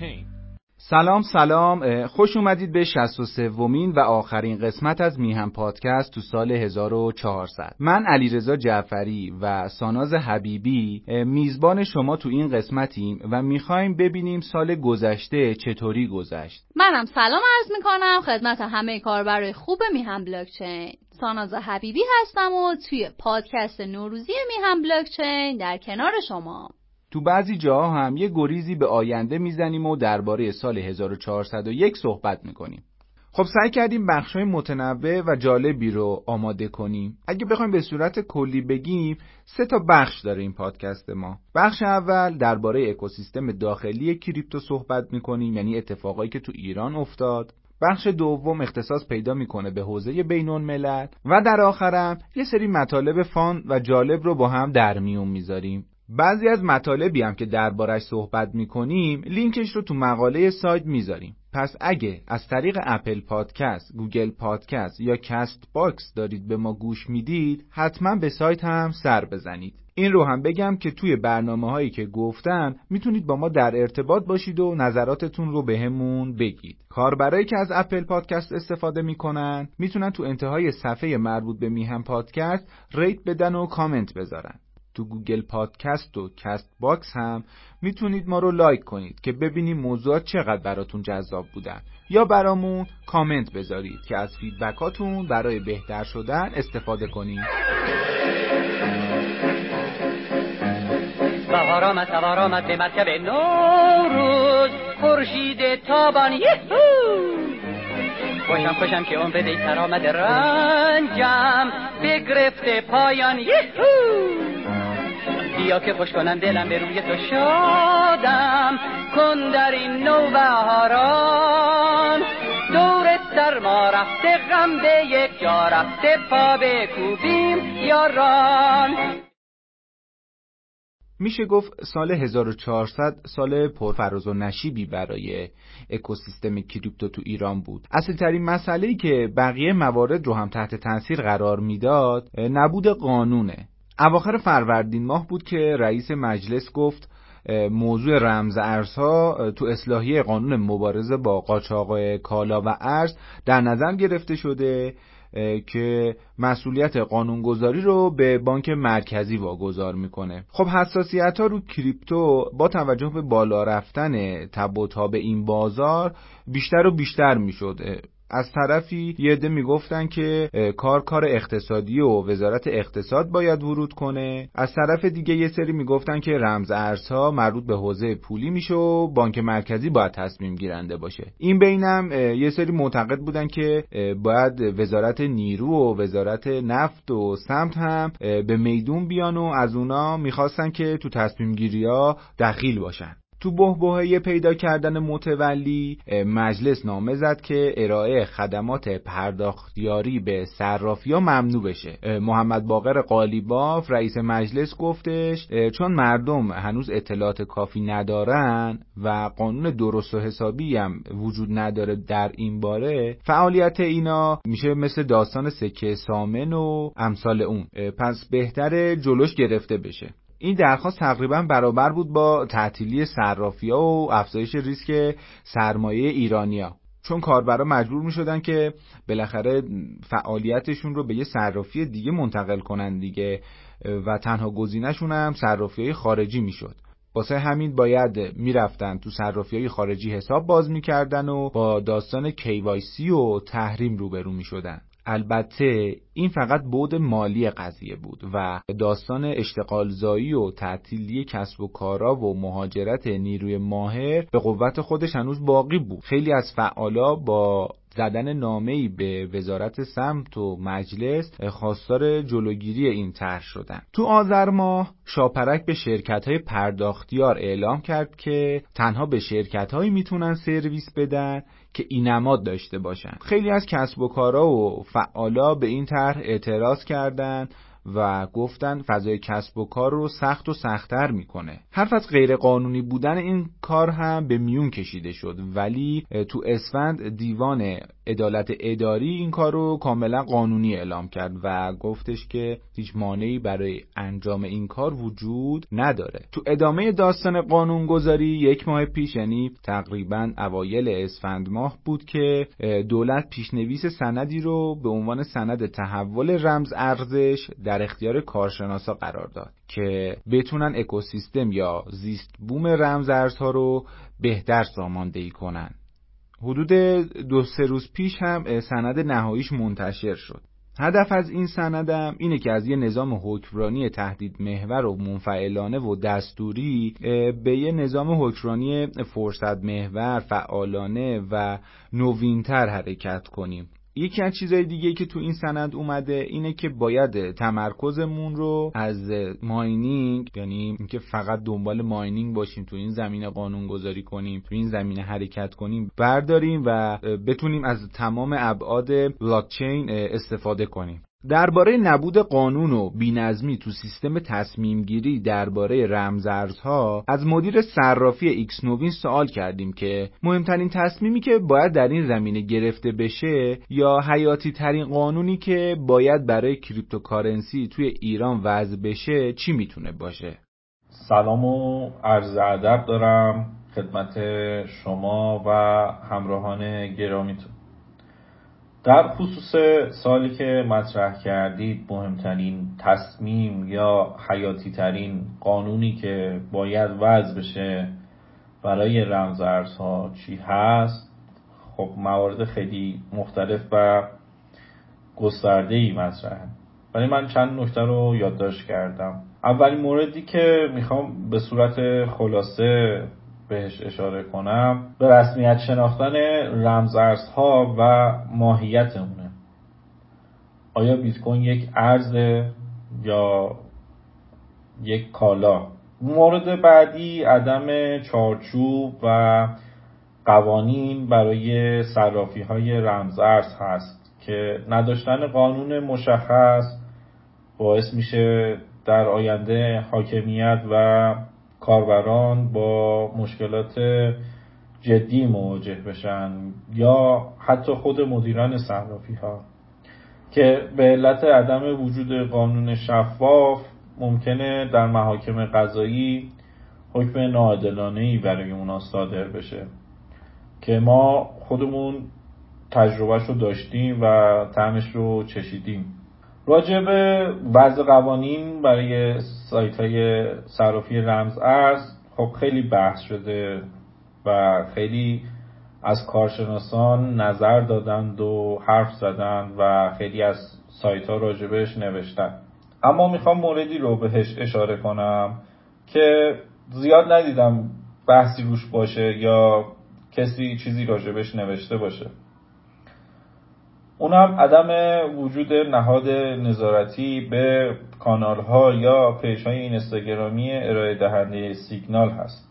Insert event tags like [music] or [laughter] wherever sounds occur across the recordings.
chain. سلام سلام. خوش اومدید به 63 ومین و آخرین قسمت از میهم پادکست تو سال 1400 من علیرضا جعفری و ساناز حبیبی میزبان شما تو این قسمتیم و می‌خوایم ببینیم سال گذشته چطوری گذشت. منم سلام عرض می‌کنم. خدمت همه کاربر خوب میهم بلاکچین. ساناز حبیبی هستم و توی پادکست نوروزی میهم بلاکچین در کنار شما. تو بعضی جاها هم یه گریزی به آینده می‌زنیم و درباره سال 1401 صحبت می‌کنیم. خب سعی کردیم بخشای متنوع و جالبی رو آماده کنیم. اگه بخوایم به صورت کلی بگیم، سه تا بخش داره این پادکست ما. بخش اول درباره اکوسیستم داخلی کریپتو صحبت می‌کنیم، یعنی اتفاقایی که تو ایران افتاد. بخش دوم اختصاص پیدا می‌کنه به حوزه بینون ملل و در آخرم یه سری مطالب فان و جالب رو با هم در میون می‌ذاریم بعضی از مطالبی هم که دربارش صحبت می‌کنیم لینکش رو تو مقاله سایت می‌ذاریم. پس اگه از طریق اپل پادکست، گوگل پادکست یا Castbox دارید به ما گوش می‌دید حتما به سایت هم سر بزنید. این رو هم بگم که توی برنامه هایی که گفتم می‌تونید با ما در ارتباط باشید و نظراتتون رو بهمون به بگید. کاربرایی که از اپل پادکست استفاده می‌کنن می‌تونن تو انتهای صفحه مربوط به میهن پادکست rate بدن و کامنت بذارن. تو گوگل پادکست و Castbox هم می‌تونید ما رو لایک کنید که ببینیم موضوعات چقدر براتون جذاب بودن. یا برامون کامنت بذارید که از feedback اتون برای بهتر شدن استفاده کنید بهار آمد سوار آمد به مرکب نوروز. خورشید تابان یهو! خوشم خوشم که اون بده تر آمد رنجم. بگرفته پایان یهو! بیا که خوش کنم دلم به روی تو شادم. کن در این نو بهاران. دور سرما رفته غم به یک جا رفته پا کوبیم یاران. میشه گفت سال 1400 سال پرفراز و نشیبی برای اکوسیستم کریپتو تو ایران بود. اصل ترین مسئله که بقیه موارد رو هم تحت تاثیر قرار می‌داد نبود قانونه. اواخر فروردین ماه بود که رئیس مجلس گفت موضوع رمز ارزها تو اصلاحیه قانون مبارزه با قاچاق کالا و ارز در نظر گرفته شده که مسئولیت قانونگذاری رو به بانک مرکزی واگذار می‌کنه. خب حساسیت ها رو کریپتو با توجه به بالا رفتن تب و این بازار بیشتر و بیشتر می‌شد. از طرفی یه عده می‌گفتن که کار کار اقتصادی و وزارت اقتصاد باید ورود کنه. از طرف دیگه یه سری می‌گفتن که رمز ارزها مربوط به حوزه پولی میشه و بانک مرکزی باید تصمیم گیرنده باشه. این بینم یه سری معتقد بودن که باید وزارت نیرو و وزارت نفت و سمت هم به میدون بیان و از اونا می‌خواستن که تو تصمیم گیری ها دخیل باشن. تو بهبهه پیدا کردن متولی مجلس نامه زد که ارائه خدمات پرداختیاری به صرافی ممنوع بشه. محمد باقر قالیباف رئیس مجلس گفتش چون مردم هنوز اطلاعات کافی ندارن و قانون درست و حسابی هم وجود نداره در این باره فعالیت اینا میشه مثل داستان سکه سامن و امثال اون. پس بهتر جلوش گرفته بشه. این درخواست تقریبا برابر بود با تعطیلی صرافی‌ها و افزایش ریسک سرمایه ایرانیا چون کاربرا مجبور می شدن که بالاخره فعالیتشون رو به یه صرافی دیگه منتقل کنن دیگه و تنها گزینهشون هم صرافی های خارجی می شد. واسه همین باید می‌رفتن تو صرافی های خارجی حساب باز می‌کردن و با داستان KYC و تحریم روبرو می شدن. البته این فقط بود مالی قضیه بود و داستان اشتغالزایی و تعطیلی کسب و کارا و مهاجرت نیروی ماهر به قوت خودش هنوز باقی بود. خیلی از فعالا با زدن نامه‌ای به وزارت سمت و مجلس خواستار جلوگیری این طرح شدن. تو آذر ماه شاپرک به شرکت های پرداختیار اعلام کرد که تنها به شرکت هایی می‌تونن سرویس بدن که اینماد داشته باشن. خیلی از کسب و کارا و فعالا به این طرح اعتراض کردند و گفتن فضای کسب و کار رو سخت و سختتر می‌کنه. حرف از غیر قانونی بودن این کار هم به میون کشیده شد ولی تو اسفند دیوان عدالت اداری این کار رو کاملا قانونی اعلام کرد و گفتش که هیچ مانعی برای انجام این کار وجود نداره. تو ادامه داستان قانونگذاری یک ماه پیش یعنی تقریبا اوایل اسفند ماه بود که دولت پیشنویس سندی رو به عنوان سند تحول رمز ارزش در اختیار کارشناسا قرار داد که بتونن اکوسیستم یا زیست بوم رمز ارزها رو بهتر ساماندهی کنن. حدود دو سه روز پیش هم سند نهاییش منتشر شد. هدف از این سندم اینه که از یه نظام حکمرانی تهدید محور و منفعلانه و دستوری به یه نظام حکمرانی فرصت محور فعالانه و نوینتر حرکت کنیم. یکی از چیزهای دیگه که تو این سند اومده اینه که باید تمرکزمون رو از mining یعنی اینکه فقط دنبال mining باشیم تو این زمینه قانون گذاری کنیم تو این زمینه حرکت کنیم برداریم و بتونیم از تمام ابعاد بلاکچین استفاده کنیم. درباره نبود قانون و بینظمی تو سیستم تصمیم گیری درباره رمزارزها از مدیر صرافی ایکس نوین سوال کردیم که مهمترین تصمیمی که باید در این زمینه گرفته بشه یا حیاتی ترین قانونی که باید برای کریپتوکارنسی توی ایران وضع بشه چی می‌تونه باشه؟ سلام و عرض ادب دارم خدمت شما و همراهان گرامیتون. در خصوص سالی که مطرح کردید مهمترین تصمیم یا حیاتی ترین قانونی که باید وضع بشه برای رمز ارزها چی هست؟ خب موارد خیلی مختلف و گسترده ای مطرحه. ولی من چند نکته رو یادداشت کردم. اولین موردی که می‌خوام به صورت خلاصه بهش اشاره کنم به رسمیت شناختن رمزارزها و ماهیت اونه آیا بیت کوین یک ارز یا یک کالا؟ مورد بعدی عدم چارچوب و قوانین برای صرافی های رمزارز هست که نداشتن قانون مشخص باعث میشه در آینده حاکمیت و کاربران با مشکلات جدی مواجه بشن یا حتی خود مدیران صرافی ها که به علت عدم وجود قانون شفاف ممکنه در محاکم قضایی حکم ناعادلانه ای برای اونا صادر بشه. که ما خودمون تجربهش رو داشتیم و تعمش رو چشیدیم. راجع به بعض قوانین برای سایت های صرافی رمز ارز خب خیلی بحث شده و خیلی از کارشناسان نظر دادند و حرف زدند و خیلی از سایت ها راجبش نوشتن. اما می‌خوام موردی رو بهش اشاره کنم که زیاد ندیدم بحثی روش باشه یا کسی چیزی راجبش نوشته باشه. اونم عدم وجود نهاد نظارتی به کانال ها یا پیج های اینستاگرامی ارائه دهنده سیگنال هست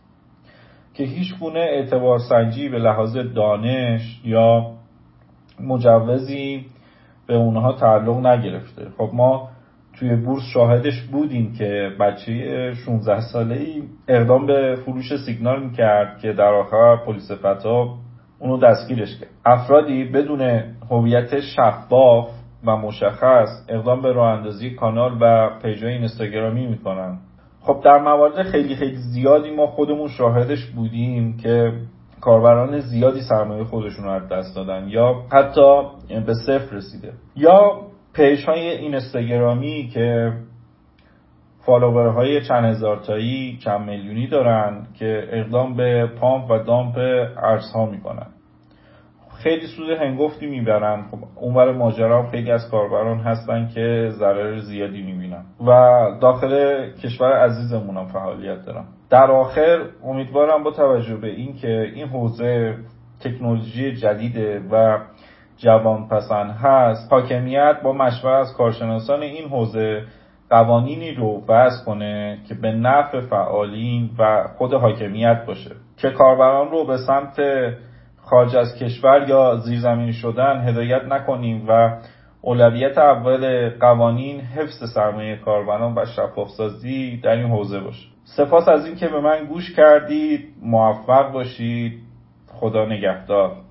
که هیچ گونه اعتبار سنجی به لحاظ دانش یا مجوزی به اونها تعلق نگرفته. خب ما توی بورس شاهدش بودیم که بچه 16 ساله ای اقدام به فروش سیگنال می‌کرد که در آخر پلیس فتا اونو دستگیرش کرد. افرادی بدون هویت شفاف و مشخص اقدام به راه اندازی کانال و پیجای اینستاگرامی می‌کنن. خب در موارد خیلی خیلی زیادی ما خودمون شاهدش بودیم که کاربران زیادی سرمایه خودشون رو از دست دادن یا حتی به صفر رسیده. یا پیج های اینستاگرامی که فالوورهای چند هزار تایی چند میلیونی دارن که اقدام به pump و dump ارزها می‌کنن. خیلی سود هنگفتی می‌برن. خب اونور ماجرا خیلی از کاربران هستن که ضرر زیادی می‌بینن. و داخل کشور عزیزمون هم فعالیت دارن. در آخر امیدوارم با توجه به اینکه این حوزه تکنولوژی جدیده و جوان پسند هست حاکمیت با مشورت از کارشناسان این حوزه قوانینی رو وضع کنه که به نفع فعالین و خود حاکمیت باشه. که کاربران رو به سمت خارج از کشور یا زیرزمینی شدن هدایت نکنیم و اولویت اول قوانین حفظ سرمایه کاربران و شفافسازی در این حوزه باشه. سپاس از اینکه به من گوش کردید. موفق باشید. خدا نگهدار.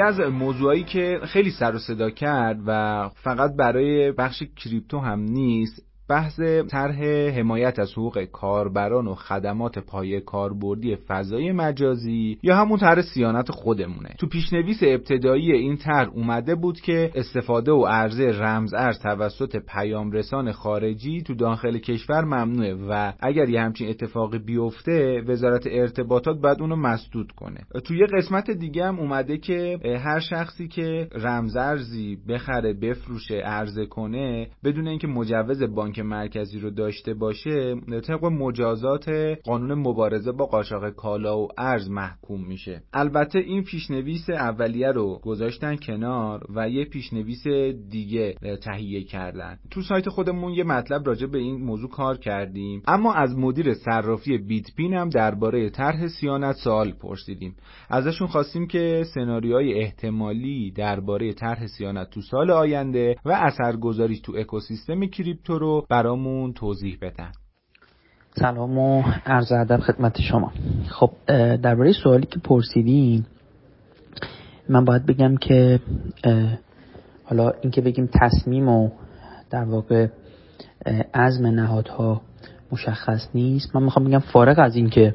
دیگه از موضوعایی که خیلی سر و صدا کرد و فقط برای بخش کریپتو هم نیست بحث طرح حمایت از حقوق کاربران و خدمات پایه کاربردی فضای مجازی یا همون طرح سیانت خودمونه. تو پیشنویس ابتدایی این طرح اومده بود که استفاده و عرضه رمز ارز توسط پیام رسان خارجی تو داخل کشور ممنوعه و اگر یه همچین اتفاقی بیفته وزارت ارتباطات باید اونو مسدود کنه. تو یه قسمت دیگه هم اومده که هر شخصی که رمز ارزی بخره بفروشه عرضه کنه بدون اینکه مجوز بانک مرکزی رو داشته باشه طبق مجازات قانون مبارزه با قاچاق کالا و ارز محکوم میشه. البته این پیشنویس اولیه رو گذاشتن کنار و یه پیشنویس دیگه تهیه کردن. تو سایت خودمون یه مطلب راجع به این موضوع کار کردیم. اما از مدیر صرافی بیت پین هم درباره طرح سیانت سوال پرسیدیم. ازشون خواستیم که سناریوهای احتمالی درباره طرح سیانت تو سال آینده و اثرگذاریش تو اکوسیستم کریپتو رو برامون توضیح بدن. سلام و عرض ادب خدمت شما. خب درباره سوالی که پرسیدین من باید بگم که حالا اینکه بگیم تصمیم و در واقع عزم نهادها مشخص نیست. من می‌خوام بگم فارغ از اینکه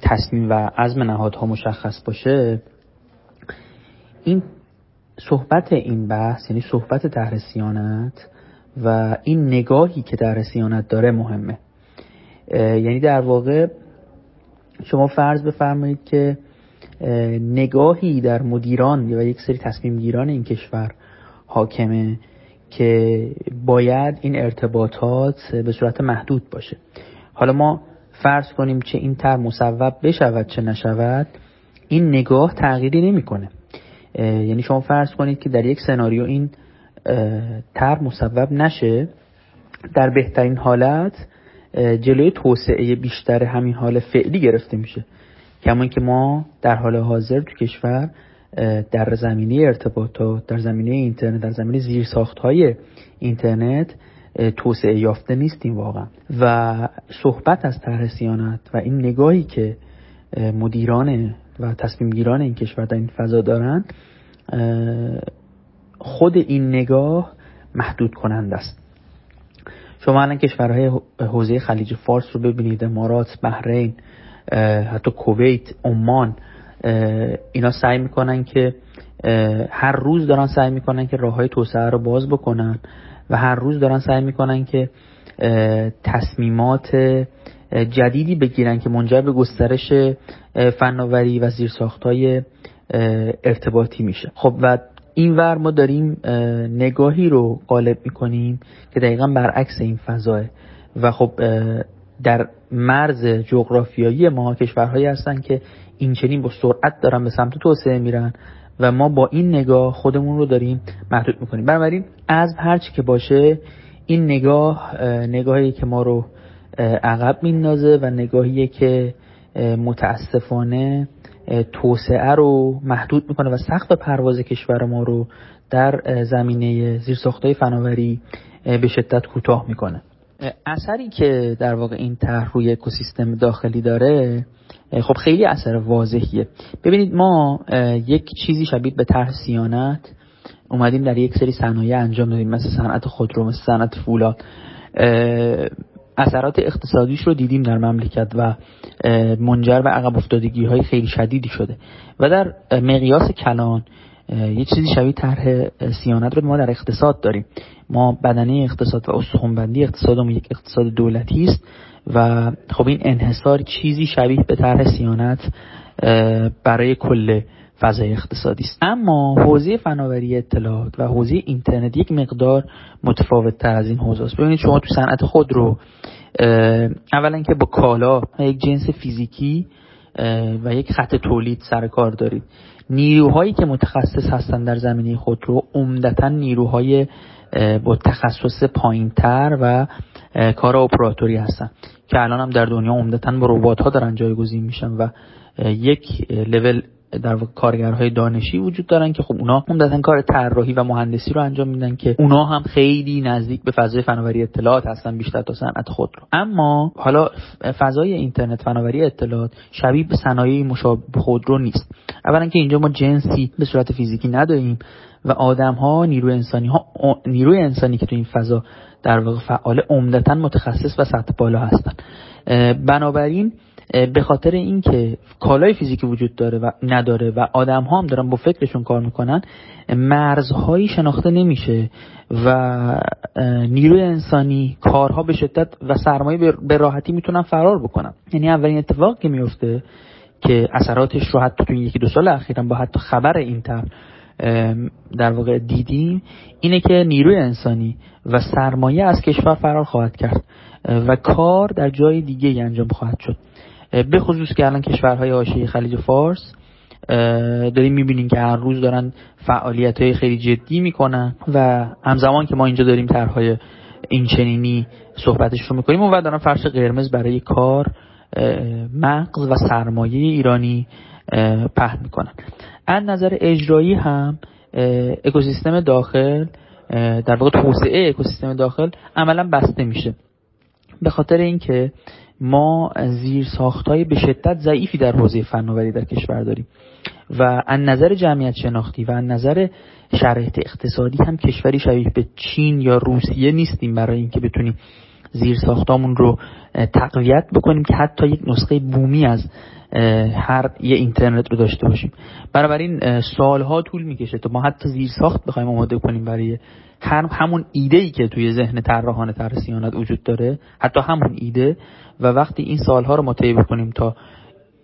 تصمیم و عزم نهادها مشخص باشه این صحبت این بحث یعنی صحبت طرح سیانت و این نگاهی که در سیانت داره مهمه. یعنی در واقع شما فرض بفرمایید که نگاهی در مدیران و یک سری تصمیم گیران این کشور حاکمه که باید این ارتباطات به صورت محدود باشه. حالا ما فرض کنیم چه این تر مصوب بشود چه نشود این نگاه تغییری نمی‌کنه. یعنی شما فرض کنید که در یک سناریو این تر مصوب نشه در بهترین حالت جلوی توسعه بیشتر همین حال فعلی گرفته میشه. کما که ما در حال حاضر تو کشور در زمینه ارتباطات در زمینه اینترنت در زمینه زیرساخت های اینترنت توسعه یافته نیستیم واقعا. و صحبت از طرح سیانت و این نگاهی که مدیران و تصمیم گیران این کشور در این فضا دارن خود این نگاه محدود کننده است. شما الان کشورهای حوزه خلیج فارس رو ببینید امارات بحرین حتی کویت عمان اینا سعی می‌کنن که هر روز دارن سعی می‌کنن که راه های توسعه رو باز بکنن و هر روز دارن سعی می‌کنن که تصمیمات جدیدی بگیرن که منجر به گسترش فناوری و زیرساخت های ارتباطی میشه. خب و این ور ما داریم نگاهی رو غالب می‌کنیم که دقیقا برعکس این فضاه و خب در مرز جغرافیایی ما کشورهایی هستن که این چنین با سرعت دارن به سمت توسعه میرن و ما با این نگاه خودمون رو داریم محدود می‌کنیم. بنابراین از هرچی که باشه این نگاه نگاهی که ما رو عقب میندازه و نگاهی که متاسفانه توسعه رو محدود می‌کنه و سقف پرواز کشور ما رو در زمینه زیرساختهای فناوری به شدت کوتاه می‌کنه. اثری که در واقع این طرح روی اکوسیستم داخلی داره خب خیلی اثر واضحیه. ببینید ما یک چیزی شبیه به طرح سیانت اومدیم در یک سری صنایع انجام دادیم مثل صنعت خودرو مثل صنعت فولاد. اثرات اقتصادیش رو دیدیم در مملکت و منجر به عقب افتادگی های خیلی شدیدی شده. و در مقیاس کلان یه چیزی شبیه طرح سیانت رو ما در اقتصاد داریم. ما بدنه اقتصاد و استخونبندی اقتصادمون یک اقتصاد دولتی است و خب این انحصار چیزی شبیه به طرح سیانت برای کل فضای اقتصادی است. اما حوزه فناوری اطلاعات و حوزه اینترنت یک مقدار متفاوت تر از این حوزه است. ببینید شما تو صنعت خود رو اولا که با کالا یک جنس فیزیکی و یک خط تولید سر کار دارید. نیروهایی که متخصص هستند در زمینه خود رو عمدتا نیروهای با تخصص پایینتر و کار اپراتوری هستن که الان هم در دنیا عمدتا با ربات ها دارن جایگزین میشن و یک لول در واقع کارگرهای دانشی وجود دارن که خب اونا عمدتا کار طراحی و مهندسی رو انجام میدن که اونا هم خیلی نزدیک به فضای فناوری اطلاعات هستن بیشتر تا صنعت خودرو اما حالا فضای اینترنت فناوری اطلاعات شبیه به صنایع مشابه خودرو نیست. اولا که اینجا ما جنسی به صورت فیزیکی نداریم و آدم ها نیروی انسانی ها نیروی انسانی که تو این فضا در واقع فعال عمدتا متخصص و سطح بالا هستن. بنابراین به خاطر اینکه کالای فیزیکی وجود داره و نداره و آدم ها هم دارن با فکرشون کار می‌کنن مرزهایی شناخته نمیشه و نیروی انسانی کارها به شدت و سرمایه به راحتی می‌تونن فرار بکنن. یعنی اولین اتفاق که میفته که اثراتش رو حتی تو یکی دو سال اخیرم با حتی خبر اینتر در واقع دیدیم اینه که نیروی انسانی و سرمایه از کشور فرار خواهد کرد و کار در جای دیگه انجام خواهد شد. به خصوص که الان کشورهای حاشیه خلیج فارس داریم می‌بینیم که هر روز دارن فعالیت های خیلی جدی می‌کنن و همزمان که ما اینجا داریم طرحهای این چنینی صحبتش رو می‌کنیم و دارن فرش قرمز برای کار مغز و سرمایه ایرانی پهن می‌کنن. از نظر اجرایی هم اکوسیستم داخل در واقع توسعه اکوسیستم داخل عملا بسته میشه. به خاطر اینکه ما زیر ساختای به شدت ضعیفی در حوزه فناوری در کشور داریم و از نظر جمعیت شناختی و از نظر شرایط اقتصادی هم کشوری شبیه به چین یا روسیه نیستیم برای اینکه بتونیم زیر ساختامون رو تقویت بکنیم که حتی یک نسخه بومی از هر یه اینترنت رو داشته باشیم. بنابراین سالها طول می‌کشه تا ما حتی زیر ساخت بخوایم آماده کنیم برای هر همون ایده ای که توی ذهن طراحان طرح سیانت وجود داره حتی همون ایده. و وقتی این سالها رو ما طی بکنیم تا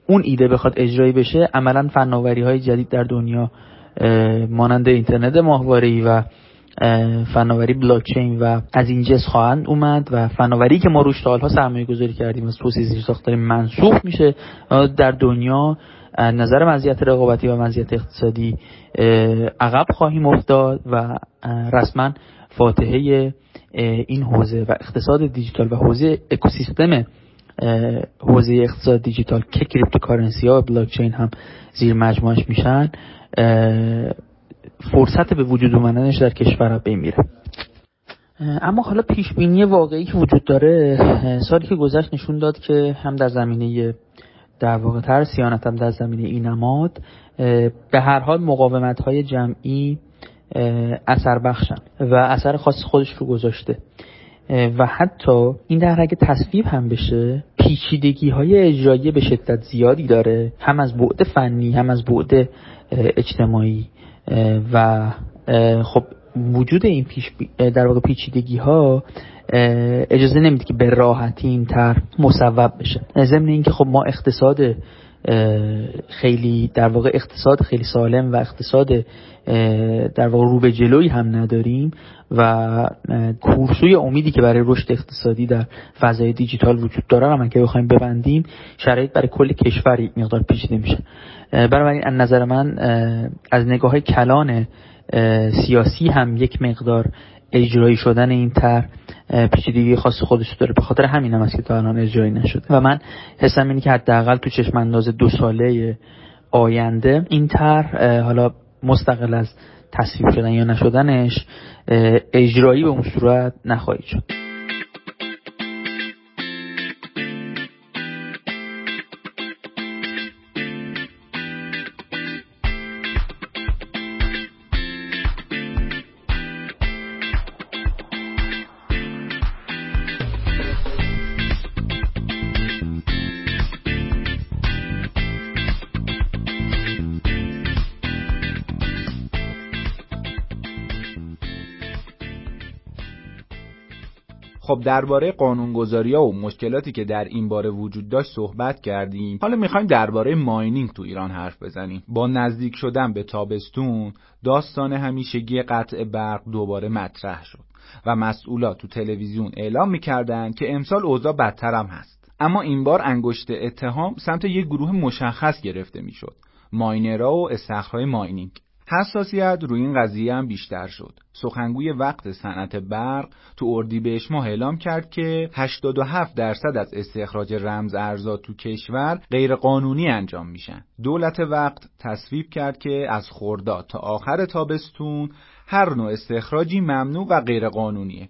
اون ایده بخواد اجرایی بشه عملا فناوری های جدید در دنیا مانند اینترنت ماهواره‌ای و فناوری بلاکچین و از این جنس خواهند اومد و فناوری که ما روش سالها سرمایه گذاری کردیم از توسعه زیر ساختاری منسوخ میشه در دنیا نظر مزیت رقابتی و مزیت اقتصادی عقب خواهیم افتاد و رسما فاتحه این حوزه و اقتصاد دیجیتال و حوزه اکوسیستم حوزه اقتصاد دیجیتال که کریپتوکارنسی ها و بلاکچین هم زیر مجموعش میشن فرصت به وجود اومدنش در کشور بمیره اما حالا پیش بینی واقعی که وجود داره سالی که گذشت نشون داد که هم در زمینه در واقع تر سیانت هم در زمینه این نماد به هر حال مقاومت های جمعی اثر بخشن و اثر خاص خودش رو گذاشته. و حتی این در اگه تصویب هم بشه پیچیدگی های اجرایی به شدت زیادی داره هم از بعد فنی هم از بعد اجتماعی. و خب وجود این پیش در واقع پیچیدگی ها اجازه نمیده که به راحتی این تر مصوب بشه. ضمن اینکه خب ما اقتصاد خیلی در واقع اقتصاد خیلی سالم و اقتصاد در واقع رو به جلوی هم نداریم و کورسوی امیدی که برای رشد اقتصادی در فضای دیجیتال وجود داره هم که بخوایم ببندیم شرایط برای کل کشوری مقدار پیچیده میشه. بنابراین از نظر من از نگاه کلان سیاسی هم یک مقدار اجرایی شدن این تر پیچیدگی خاص خودش داره. به خاطر همین هم است که تا الان اجرایی نشده. و من حسم اینه که حداقل تو چشم انداز دو ساله آینده این تر حالا مستقل از تصویب شدن یا نشدنش اجرایی به اون صورت نخواهید شد. خب درباره قانونگذاری ها و مشکلاتی که در این باره وجود داشت صحبت کردیم. حالا می‌خوایم درباره ماینینگ تو ایران حرف بزنیم. با نزدیک شدن به تابستون داستان همیشگی قطع برق دوباره مطرح شد و مسئولات تو تلویزیون اعلام می‌کردن که امسال اوضاع بدتر هم هست. اما این بار انگشت اتهام سمت یک گروه مشخص گرفته می‌شد. ماینرها و استخرهای ماینینگ. حساسیت روی این قضیه هم بیشتر شد. سخنگوی وقت صنعت برق تو اردیبهشت ماه اعلام کرد که 87 درصد از استخراج رمز ارزا تو کشور غیر قانونی انجام میشن. دولت وقت تصویب کرد که از خرداد تا آخر تابستون هر نوع استخراجی ممنوع و غیر قانونیه.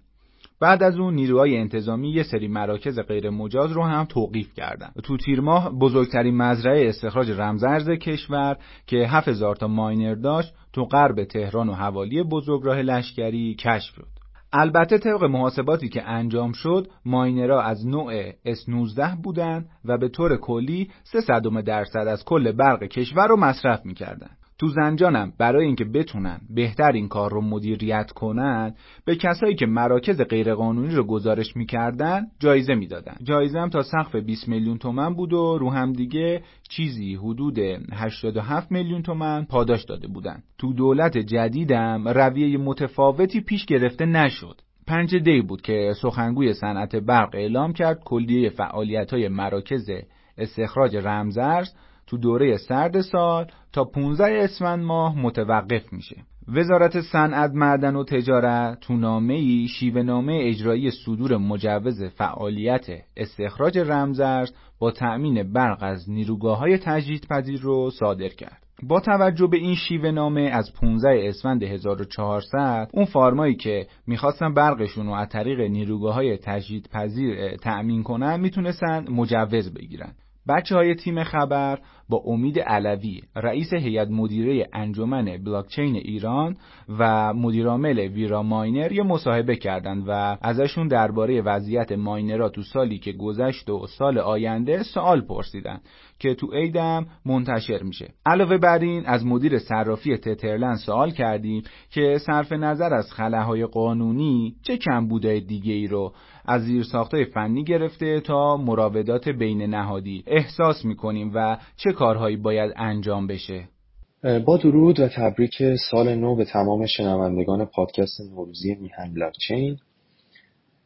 بعد از اون نیروهای انتظامی یه سری مراکز غیر مجاز رو هم توقیف کردن. تو تیر ماه بزرگترین مزرعه استخراج رمزرز کشور که 7000 تا ماینر داشت تو غرب تهران و حوالی بزرگراه لشکری کشف شد. البته طبق محاسباتی که انجام شد ماینرها از نوع S19 بودن و به طور کلی 3 درصد از کل برق کشور رو مصرف می‌کردن. تو زنجانم برای اینکه بتونن بهتر این کار رو مدیریت کنن به کسایی که مراکز غیرقانونی رو گزارش می‌کردن جایزه می‌دادن. جایزه هم تا سقف 20 میلیون تومن بود و رو هم دیگه چیزی حدود 87 میلیون تومن پاداش داده بودن. تو دولت جدیدم رویه متفاوتی پیش گرفته نشد. پنج دی بود که سخنگوی صنعت برق اعلام کرد کلیه فعالیت های مراکز استخراج رمزرز تو دوره سرد سال تا 15 اسفند ماه متوقف میشه. وزارت صنعت معدن و تجارت تو نامه‌ای شیوه نامه اجرایی صدور مجوز فعالیت استخراج رمزرز با تأمین برق از نیروگاه های تجدیدپذیر رو صادر کرد. با توجه به این شیوه نامه از 15 اسفند 1400 اون فارمایی که می‌خواستن برقشون رو از طریق نیروگاه های تجدیدپذیر تأمین کنن می‌تونستن مجوز بگیرن بچه های تیم خبر با امید علوی رئیس هیئت مدیره انجمن بلاکچین ایران و مدیرعامل ویرا ماینر یه مصاحبه کردند و ازشون درباره وضعیت ماینرها تو سالی که گذشت و سال آینده سوال پرسیدن که تو ایدم منتشر میشه. علاوه بر این از مدیر صرافی تترلند سوال کردیم که صرف نظر از خلاهای قانونی چه کمبودهای دیگه ای رو از زیرساختهای فنی گرفته تا مراودات بین نهادی احساس می‌کنیم و چه کارهایی باید انجام بشه؟ با درود و تبریک سال نو به تمام شنوندگان پادکست نوروزی میهن بلاکچین.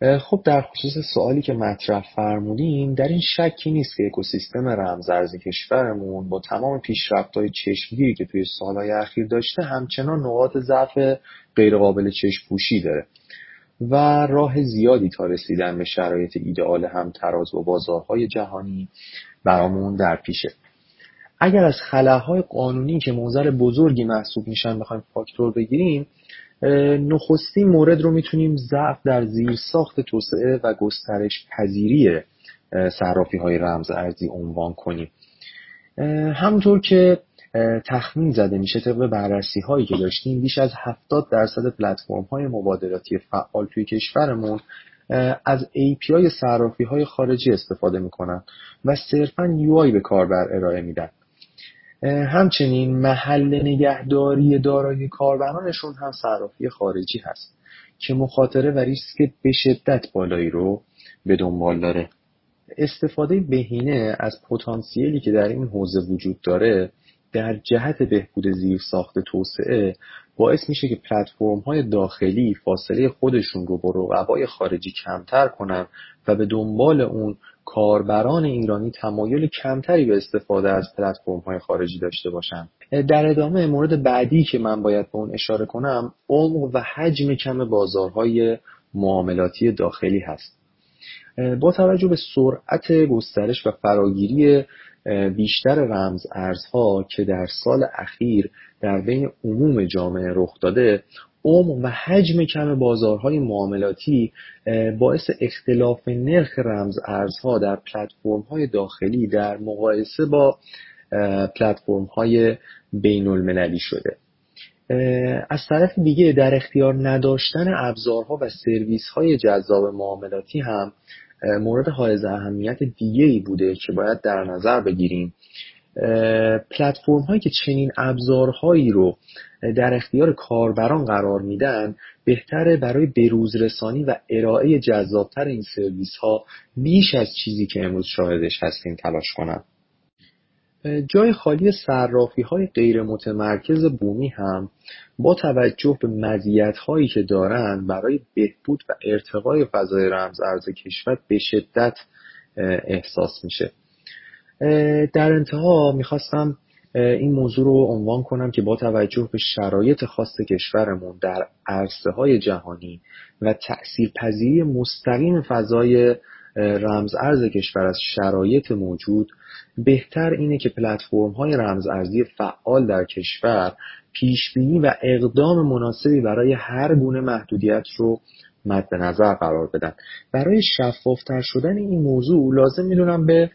خب در خصوص سوالی که مطرح فرمودین در این شکی نیست که اکوسیستم رمزارز کشورمون با تمام پیشرفت‌های چشمگیری که توی سالهای اخیر داشته همچنان نقاط ضعف غیرقابل چشم پوشی داره و راه زیادی تا رسیدن به شرایط ایدئال هم تراز و بازارهای جهانی برامون در پیشه. اگر از خلاهای قانونی که موزر بزرگی محسوب میشن بخوایم فاکتور بگیریم نخستین مورد رو می‌تونیم ضعف در زیر ساخت توسعه و گسترش پذیری صرافی های رمز ارزی عنوان کنیم. همونطور که تخمین زده میشه طبق بررسی هایی که داشتیم بیش از 70 درصد پلتفرم های مبادلاتی فعال توی کشورمون از API صرافی های خارجی استفاده می‌کنن و صرفا UI به کاربر ارائه میدن. همچنین محل نگهداری دارایی کاربرانشون هم صرافی خارجی هست که مخاطره و ریسک به شدت بالایی رو به دنبال داره. استفاده بهینه از پتانسیلی که در این حوزه وجود داره در جهت بهبود زیر ساخت توسعه باعث میشه که پلتفرم های داخلی فاصله خودشون رو با رقبای خارجی کمتر کنن و به دنبال اون کاربران ایرانی تمایل کمتری به استفاده از پلتفرم های خارجی داشته باشن. در ادامه مورد بعدی که من باید به اون اشاره کنم عمق و حجم کم بازارهای معاملاتی داخلی هست. با توجه به سرعت گسترش و فراگیری بیشتر رمز ارزها که در سال اخیر در بین عموم جامعه رخ داده عمق و حجم کم بازارهای معاملاتی باعث اختلاف نرخ رمز ارزها در پلتفرم های داخلی در مقایسه با پلتفرم های بین المللی شده از طرف دیگه در اختیار نداشتن ابزارها و سرویس های جذاب معاملاتی هم مورد حائز اهمیت دیگه ای بوده که باید در نظر بگیریم. پلتفرم هایی که چنین ابزارهایی رو در اختیار کاربران قرار میدن بهتره برای بروز رسانی و ارائه جذابتر این سرویس ها بیش از چیزی که امروز شاهدش هستیم تلاش کنند. جای خالی صرافی های غیر متمرکز بومی هم با توجه به مزیت هایی که دارند برای بهبود و ارتقای فضای رمز ارز کشور به شدت احساس میشه در انتها می‌خواستم این موضوع رو عنوان کنم که با توجه به شرایط خاص کشورمون در عرصه های جهانی و تأثیر پذیری مستقیم فضای رمز ارز کشور از شرایط موجود بهتر اینه که پلتفرم های رمز ارزی فعال در کشور پیش بینی و اقدام مناسبی برای هر گونه محدودیت رو مد نظر قرار بدن. برای شفافتر شدن این موضوع لازم می‌دونم به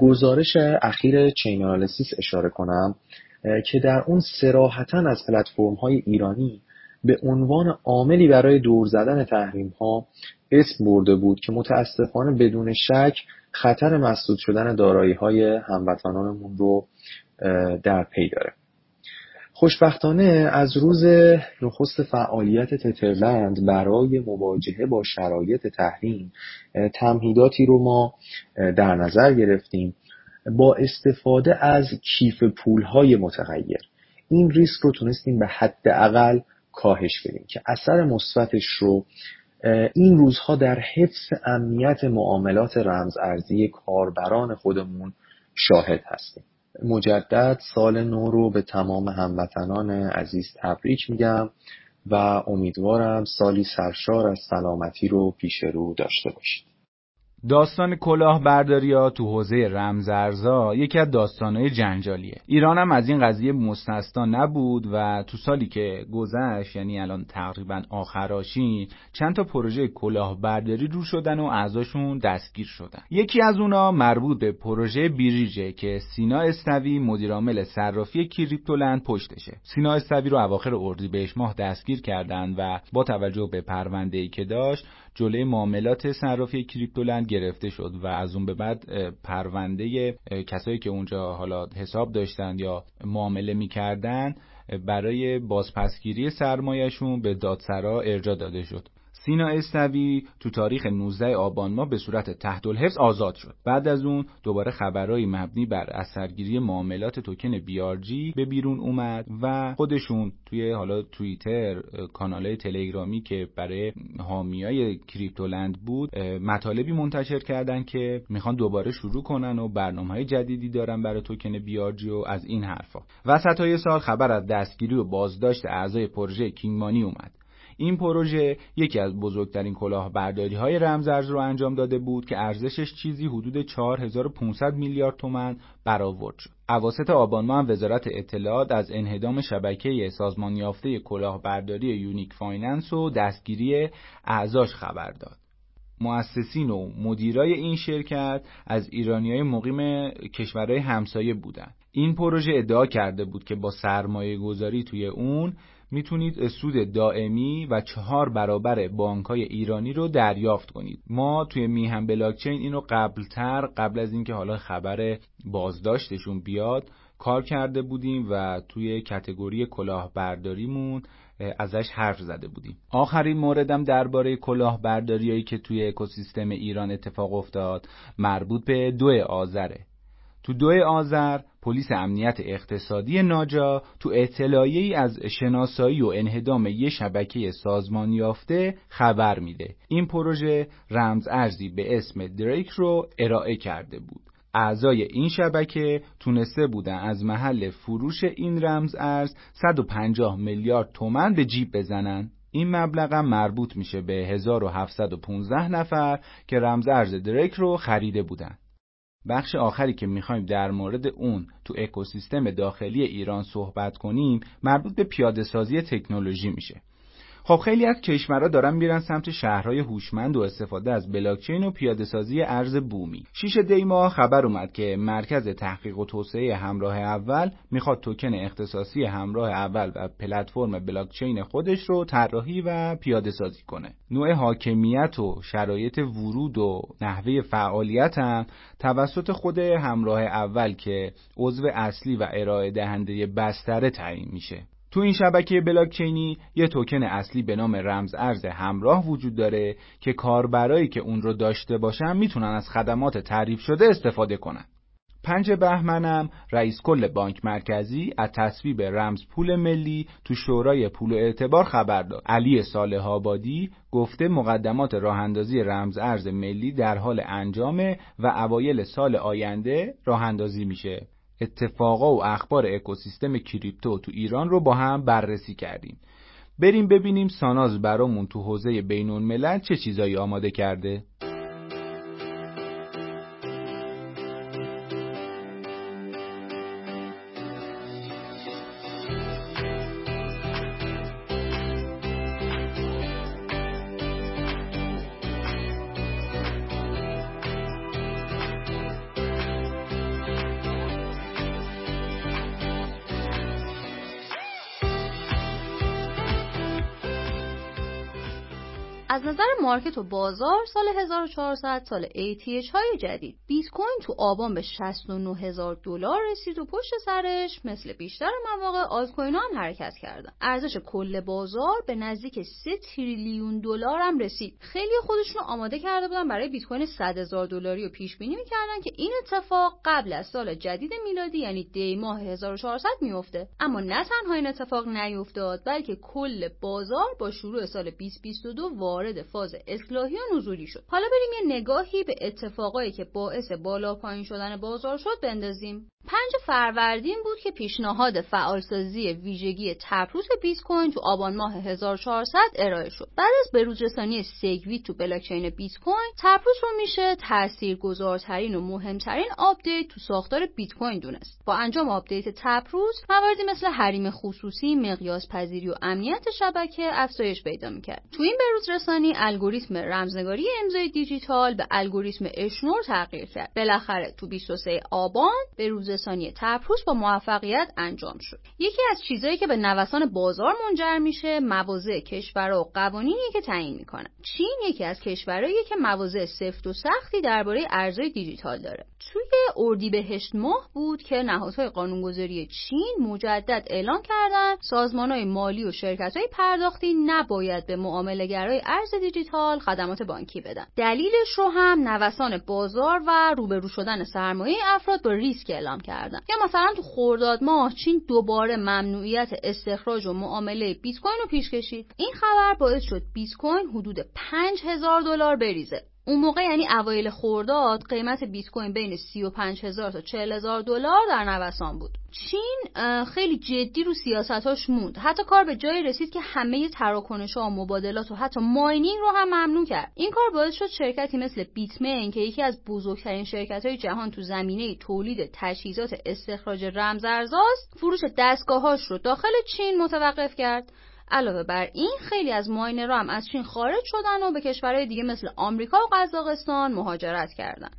گزارش اخیر چین اشاره کنم که در اون سراحتا از پلتفرم های ایرانی به عنوان عاملی برای دور زدن تحریم ها اسم برده بود که متاسفانه بدون شک خطر مسدود شدن دارایی های هموطنانمون رو در پی داره. خوشبختانه از روز نخست فعالیت تترلند برای مواجهه با شرایط تحریم تمهیداتی رو ما در نظر گرفتیم با استفاده از کیف پولهای متغیر. این ریسک رو تونستیم به حداقل کاهش بدیم که اثر مثبتش رو این روزها در حفظ امنیت معاملات رمز ارزی کاربران خودمون شاهد هستیم. مجدد سال نو رو به تمام هموطنان عزیز تبریک میگم و امیدوارم سالی سرشار از سلامتی رو پیش رو داشته باشید. داستان کلاهبرداری ها تو حوزه رمزارزا یکی از داستانهای جنجالیه. ایران هم از این قضیه مستثنا نبود و تو سالی که گذشت یعنی الان تقریبا آخراشین چند تا پروژه کلاهبرداری رو شدن و اعضاشون دستگیر شدن. یکی از اونا مربوط به پروژه بیریجه که سینا استوی مدیرعامل صرافی کریپتولند پشتشه. سینا استوی رو اواخر اردیبهشت ماه دستگیر کردند و با توجه به پرونده که داشت جلوی معاملات صرافی کریپتولند گرفته شد و از اون به بعد پرونده کسایی که اونجا حالا حساب داشتن یا معامله می‌کردن برای بازپسگیری سرمایهشون به دادسرا ارجا داده شد. سینا استوی تو تاریخ 19 آبان ما به صورت تحت الحفظ آزاد شد. بعد از اون دوباره خبرهای مبنی بر اثرگیری معاملات توکن بیارجی به بیرون اومد و خودشون توی حالا توییتر کانالهای تلگرامی که برای حامیای کریپتولند بود مطالبی منتشر کردن که می‌خوان دوباره شروع کنن و برنامه های جدیدی دارن برای توکن BRG و از این حرفا. وسط های سال خبر از دستگیری و بازداشت اعضای پروژه کینگمانی اومد. این پروژه یکی از بزرگترین کلاهبرداری های رمزارز رو انجام داده بود که ارزشش چیزی حدود 4500 میلیارد تومن برآورد شد. اواسط آبان ماه وزارت اطلاعات از انهدام شبکه سازمان یافته کلاهبرداری یونیک فایننس و دستگیری اعضاش خبر داد. مؤسسین و مدیرای این شرکت از ایرانی های مقیم کشورهای همسایه بودند. این پروژه ادعا کرده بود که با سرمایه گذاری توی اون می‌تونید سود دائمی و چهار برابر بانک های ایرانی رو دریافت کنید. ما توی میهم بلاکچین اینو قبلتر قبل از اینکه حالا خبر بازداشتشون بیاد کار کرده بودیم و توی کتگوری کلاهبرداریمون ازش حرف زده بودیم. آخرین موردم درباره کلاهبرداریایی که توی اکوسیستم ایران اتفاق افتاد مربوط به دو آذره. تو دو آذر پلیس امنیت اقتصادی ناجا تو اطلاعیه ای از شناسایی و انهدام یه شبکه سازمان یافته خبر میده. این پروژه رمز ارزی به اسم دریک رو ارائه کرده بود. اعضای این شبکه تونسته بودن از محل فروش این رمز ارز 150 میلیارد تومن به جیب بزنن. این مبلغ مربوط میشه به 1715 نفر که رمز ارز دریک رو خریده بودن. بخش آخری که می‌خوایم در مورد اون تو اکوسیستم داخلی ایران صحبت کنیم مربوط به پیاده سازی تکنولوژی میشه. خب خیلی از کشورها دارن میرن سمت شهرهای هوشمند و استفاده از بلاکچین و پیاده سازی ارز بومی. شیش دیما خبر اومد که مرکز تحقیق و توسعه همراه اول می‌خواد توکن اختصاصی همراه اول و پلتفرم بلاکچین خودش رو طراحی و پیاده سازی کنه. نوع حاکمیت و شرایط ورود و نحوه فعالیت هم توسط خود همراه اول که عضو اصلی و ارائه دهنده بستره تعیین میشه. تو این شبکه بلاکچینی یه توکن اصلی به نام رمز ارز همراه وجود داره که کاربرایی که اون رو داشته باشن می‌تونن از خدمات تعریف شده استفاده کنن. پنج بهمنم رئیس کل بانک مرکزی از تصویب رمز پول ملی تو شورای پول و اعتبار خبر داد. علی صالح آبادی گفته مقدمات راه اندازی رمز ارز ملی در حال انجامه و اوایل سال آینده راه اندازی میشه. اتفاقا و اخبار اکوسیستم کریپتو تو ایران رو با هم بررسی کردیم. بریم ببینیم ساناز برامون تو حوزه بین الملل چه چیزایی آماده کرده. از نظر مارکت و بازار سال 1400 سال ATH های جدید. بیت کوین تو آبان به 69 هزار دلار رسید و پشت سرش مثل بیشتر مواقع آلت کوین هم حرکت کردن. ارزش کل بازار به نزدیک 3 تریلیون دلار هم رسید. خیلی خودشونو آماده کرده بودن برای بیت کوین 100 هزار دلاری و پیش بینی می‌کردن که این اتفاق قبل از سال جدید میلادی یعنی دی ماه 1400 میفته اما نه تنها این اتفاق نیفتاد بلکه کل بازار با شروع سال 2022 وارد فاز اصلاحی و نزولی شد حالا بریم یه نگاهی به اتفاقایی که باعث بالا پایین شدن بازار شد بندازیم پنج فروردین بود که پیشنهاد فعالسازی ویژگی تپروس بیت کوین تو آبان ماه 1400 ارائه شد. بعد از بروز رسانی SegWit تو بلاکچین بیت کوین، Taproot رو میشه تاثیرگذارترین و مهمترین آپدیت تو ساختار بیت کوین دونست. با انجام آپدیت تپروس، مواردی مثل حریم خصوصی، مقیاس پذیری و امنیت شبکه افزایش پیدا می‌کرد. تو این بروز الگوریتم رمزنگاری امضای دیجیتال به الگوریتم Schnorr تغییر کرد. بالاخره تو 23 آبان بروز رسانی تپروس با موفقیت انجام شد. یکی از چیزهایی که به نوسان بازار منجر میشه مواضع کشورها و قوانینی که تعیین می‌کنن. چین یکی از کشورهایی که مواضع سفت و سختی درباره ارزهای دیجیتال داره. توی اردیبهشت ماه بود که نهادهای قانونگذاری چین مجدد اعلام کردن سازمانهای مالی و شرکتهای پرداختی نباید به معاملهگرای ارز دیجیتال خدمات بانکی بدن. دلیلش رو هم نوسان بازار و روبرو شدن سرمایه افراد با ریسک اعلام کردن. یا مثلا تو خرداد ماه چین دوباره ممنوعیت استخراج و معامله بیت کوین رو پیش کشید. این خبر باعث شد بیت کوین حدود 5000 دلار بریزه. اون موقع یعنی اوایل خورداد قیمت بیت کوین بین 35 هزار تا 40 هزار دلار در نوسان بود. چین خیلی جدی رو سیاستاش موند. حتی کار به جایی رسید که همه تراکنش ها و مبادلات و حتی ماینینگ رو هم ممنوع کرد. این کار باعث شد شرکتی مثل بیتمین که یکی از بزرگترین شرکت های جهان تو زمینه تولید تجهیزات استخراج رمزارزاست فروش دستگاهاش رو داخل چین متوقف کرد. علاوه بر این خیلی از ماینرها هم از چین خارج شدن و به کشورهای دیگه مثل آمریکا و قزاقستان مهاجرت کردند.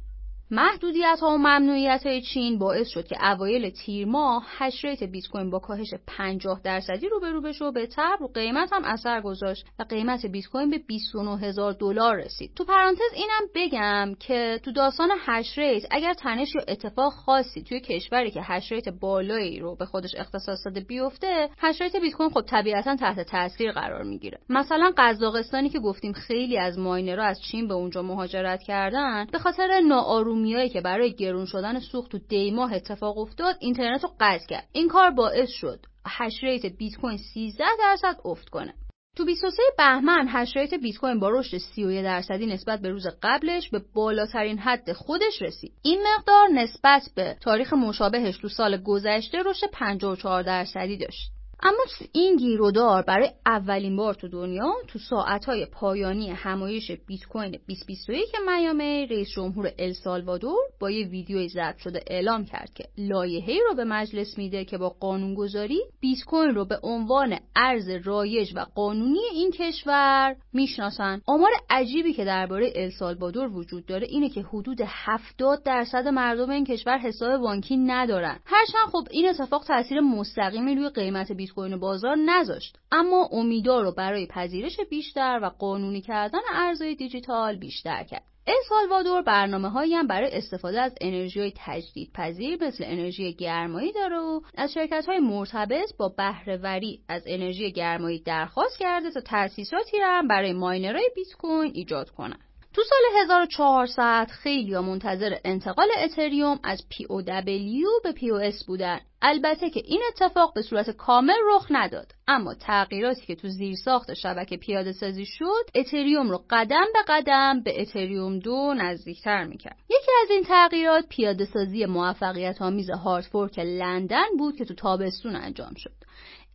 محدودیت ها و ممنوعیت های چین باعث شد که اوایل تیر ماه hash rate بیت کوین با کاهش 50 درصدی روبرو بشه و به تبع رو قیمت هم اثر گذاشت و قیمت بیت کوین به 29 هزار دلار رسید. تو پرانتز اینم بگم که تو داستان hash rate اگر تنش یا اتفاق خاصی توی کشوری که hash rate بالایی رو به خودش اختصاص داده بیفته hash rate بیت کوین خب طبیعتا تحت تاثیر قرار می‌گیره. مثلا قزاقستانی که گفتیم خیلی از ماینرها از چین به اونجا مهاجرت کردن به خاطر ناآرومی ارومیایی که برای گرون شدن سوخت تو دی ماه اتفاق افتاد اینترنت رو قطع کرد این کار باعث شد hash rate بیت کوین 13 درصد افت کنه تو 23 بهمن hash rate بیت کوین با رشد 31 درصدی نسبت به روز قبلش به بالاترین حد خودش رسید. این مقدار نسبت به تاریخ مشابهش تو سال گذشته رشد 54 درصدی داشت. اما این گیرودار برای اولین بار تو دنیا تو ساعتهای پایانی همایش بیت کوین 2021 میامی رئیس جمهور السالوادور با یه ویدیوی ضبط شده اعلام کرد که لایحه‌ای رو به مجلس میده که با قانونگذاری بیت کوین رو به عنوان ارز رایج و قانونی این کشور می‌شناسن. آمار عجیبی که درباره السالوادور وجود داره اینه که حدود 70 درصد مردم این کشور حساب بانکی ندارن. هرچند خب این اتفاق تاثیر مستقیمی روی قیمت بیت کوین بازار نذاشت اما امیدوار رو برای پذیرش بیشتر و قانونی کردن ارزهای دیجیتال بیشتر کرد السالوادور برنامه هایی هم برای استفاده از انرژی های تجدید پذیر مثل انرژی گرمایی داره و از شرکت های مرتبط با بهرهوری از انرژی گرمایی درخواست کرده تا تأسیساتی را برای ماینرهای بیت کوین ایجاد کنند. تو سال 1400 خیلی منتظر انتقال اتریوم از POW به POS بودن. البته که این اتفاق به صورت کامل رخ نداد. اما تغییراتی که تو زیر ساخت شبکه پیاده سازی شد اتریوم رو قدم به قدم به اتریوم دو نزدیکتر می‌کرد. یکی از این تغییرات پیاده سازی موفقیت آمیز hard fork لندن بود که تو تابستون انجام شد.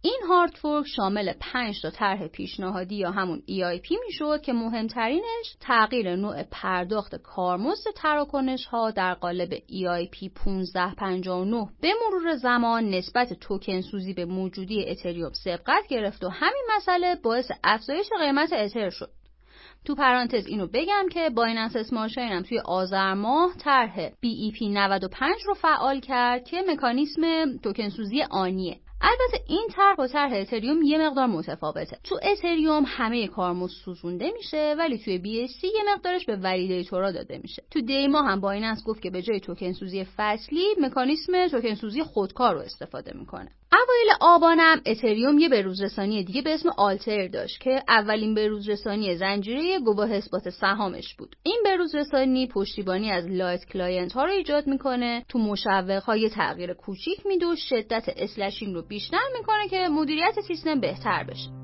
این hard fork شامل 5 تا طرح پیشنهادی یا همون EIP می‌شد که مهمترینش تغییر نوع پرداخت کارمزد تراکنش ها در قالب EIP 1559 به مرور زمان نسبت توکن سوزی به موجودی اتریوم سبقت گرفت و همین مسئله باعث افزایش قیمت اتر شد. تو پرانتز اینو بگم که بایننس smart هم توی آذر ماه طرح BEP 95 رو فعال کرد که مکانیسم توکن سوزی آنیه البته این طرح با طرح اتریوم یه مقدار متفاوته. تو اتریوم همه کارمزد سوزونده میشه ولی توی BSC یه مقدارش به validator ا داده میشه. تو دی ماه هم بایننس گفت که به جای توکن سوزی فصلی مکانیسم توکن سوزی خودکار رو استفاده می‌کنه. اوایل آبانم اتریوم یه بروزرسانی دیگه به اسم Altair داشت که اولین بروزرسانی زنجیره گواه اثبات سهامش بود. این بروزرسانی پشتیبانی از light client ها رو ایجاد می‌کنه تو مشوق های تغییر کوچیک میده و شدت اسلشینگ رو بیشتر می‌کنه که مدیریت سیستم بهتر بشه.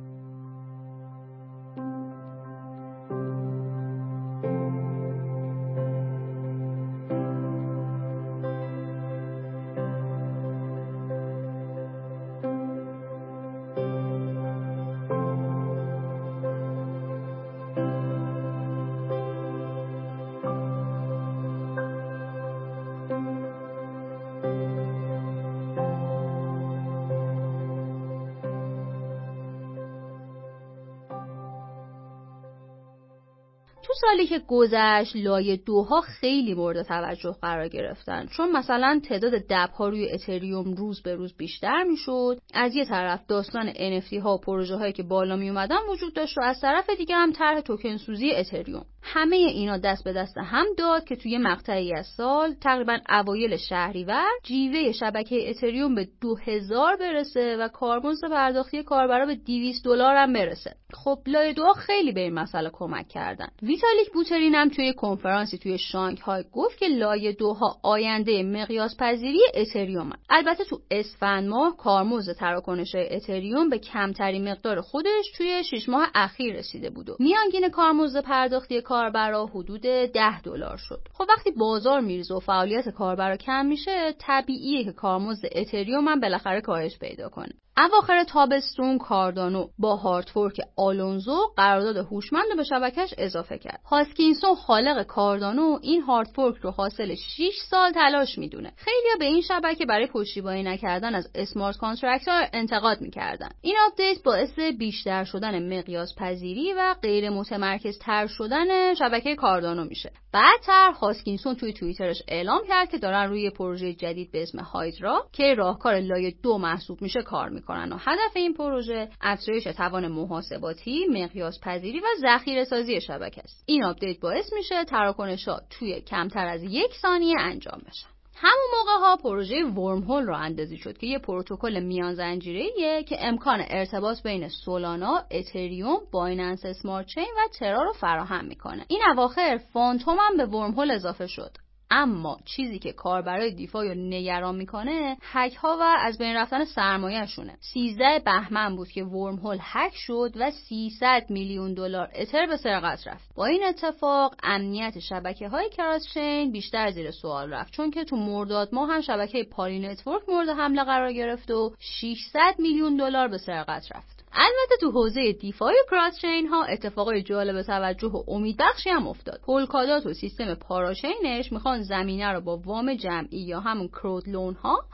سالی که گذشت لایه دوها خیلی مورد توجه قرار گرفتن. چون مثلا تعداد دب ها روی اتریوم روز به روز بیشتر می‌شد از یه طرف داستان NFT ها و پروژه هایی که بالا می اومدن وجود داشت و از طرف دیگه هم طرح توکن سوزی اتریوم. همه اینا دست به دست هم داد که توی مقطعی از سال تقریبا اوایل شهریور جیوه شبکه اتریوم به 2000 برسه و کارمزد پرداختی کاربرا به 200 دلار هم برسه. خب لایه دو خیلی به این مسئله کمک کردن. ویتالیک بوترین هم توی کنفرانسی توی شانگهای گفت که لایه دوها آینده مقیاس پذیری اتریوم البته تو اسفند ماه کارمزد تراکنش اتریوم به کمترین مقدار خودش توی 6 ماه اخیر رسیده بود و میانگین کارمزد پرداختی کاربرا حدود 10 دلار شد. خب وقتی بازار میریزه و فعالیت کاربرا کم میشه طبیعیه که کارمزد اتریوم هم بالاخره کاهش پیدا کنه. اواخر تابستون کاردانو با hard fork آلونزو قرارداد هوشمند به شبکش اضافه کرد. هاسکینسون خالق کاردانو این hard fork رو حاصل 6 سال تلاش می‌دونه. خیلیا به این شبکه برای پشتیبانی نکردن از smart contract ها انتقاد می‌کردن. این آپدیت باعث بیشتر شدن مقیاس پذیری و غیر متمرکز تر شدن شبکه کاردانو میشه. بعدتر هاسکینسون توی توییترش اعلام کرد که دارن روی پروژه جدید به اسم هایدرا که راهکار لایه دو محسوب میشه کار می‌کنن. و هدف این پروژه افزایش توان محاسباتی، مقیاس پذیری و ذخیره سازی شبکه است. این آپدیت باعث میشه تراکنش ها توی کمتر از یک ثانیه انجام بشن. همون موقع ها پروژه Wormhole راه اندازی شد که یه پروتکل میان زنجیره که امکان ارتباط بین سولانا، اتریوم، بایننس smart chain و ترا رو فراهم می‌کنه. این اواخر فانتوم هم به Wormhole اضافه شد. اما چیزی که کاربرای DeFi رو نگران می‌کنه هک ها و از بین رفتن سرمایهشونه. 13 بهمن بود که Wormhole هک شد و 300 میلیون دلار Ether به سرقت رفت. با این اتفاق امنیت شبکه های cross بیشتر زیر سوال رفت. چون که تو مرداد ما هم شبکه Poly Network مورد حمله قرار گرفت و 600 میلیون دلار به سرقت رفت. البته تو حوزه DeFi cross-chain ها اتفاقای جالب توجه و امیدبخشی هم افتاد. Polkadot و سیستم parachain ش می‌خوان زمینه رو با وام جمعی یا همون crowdloan ها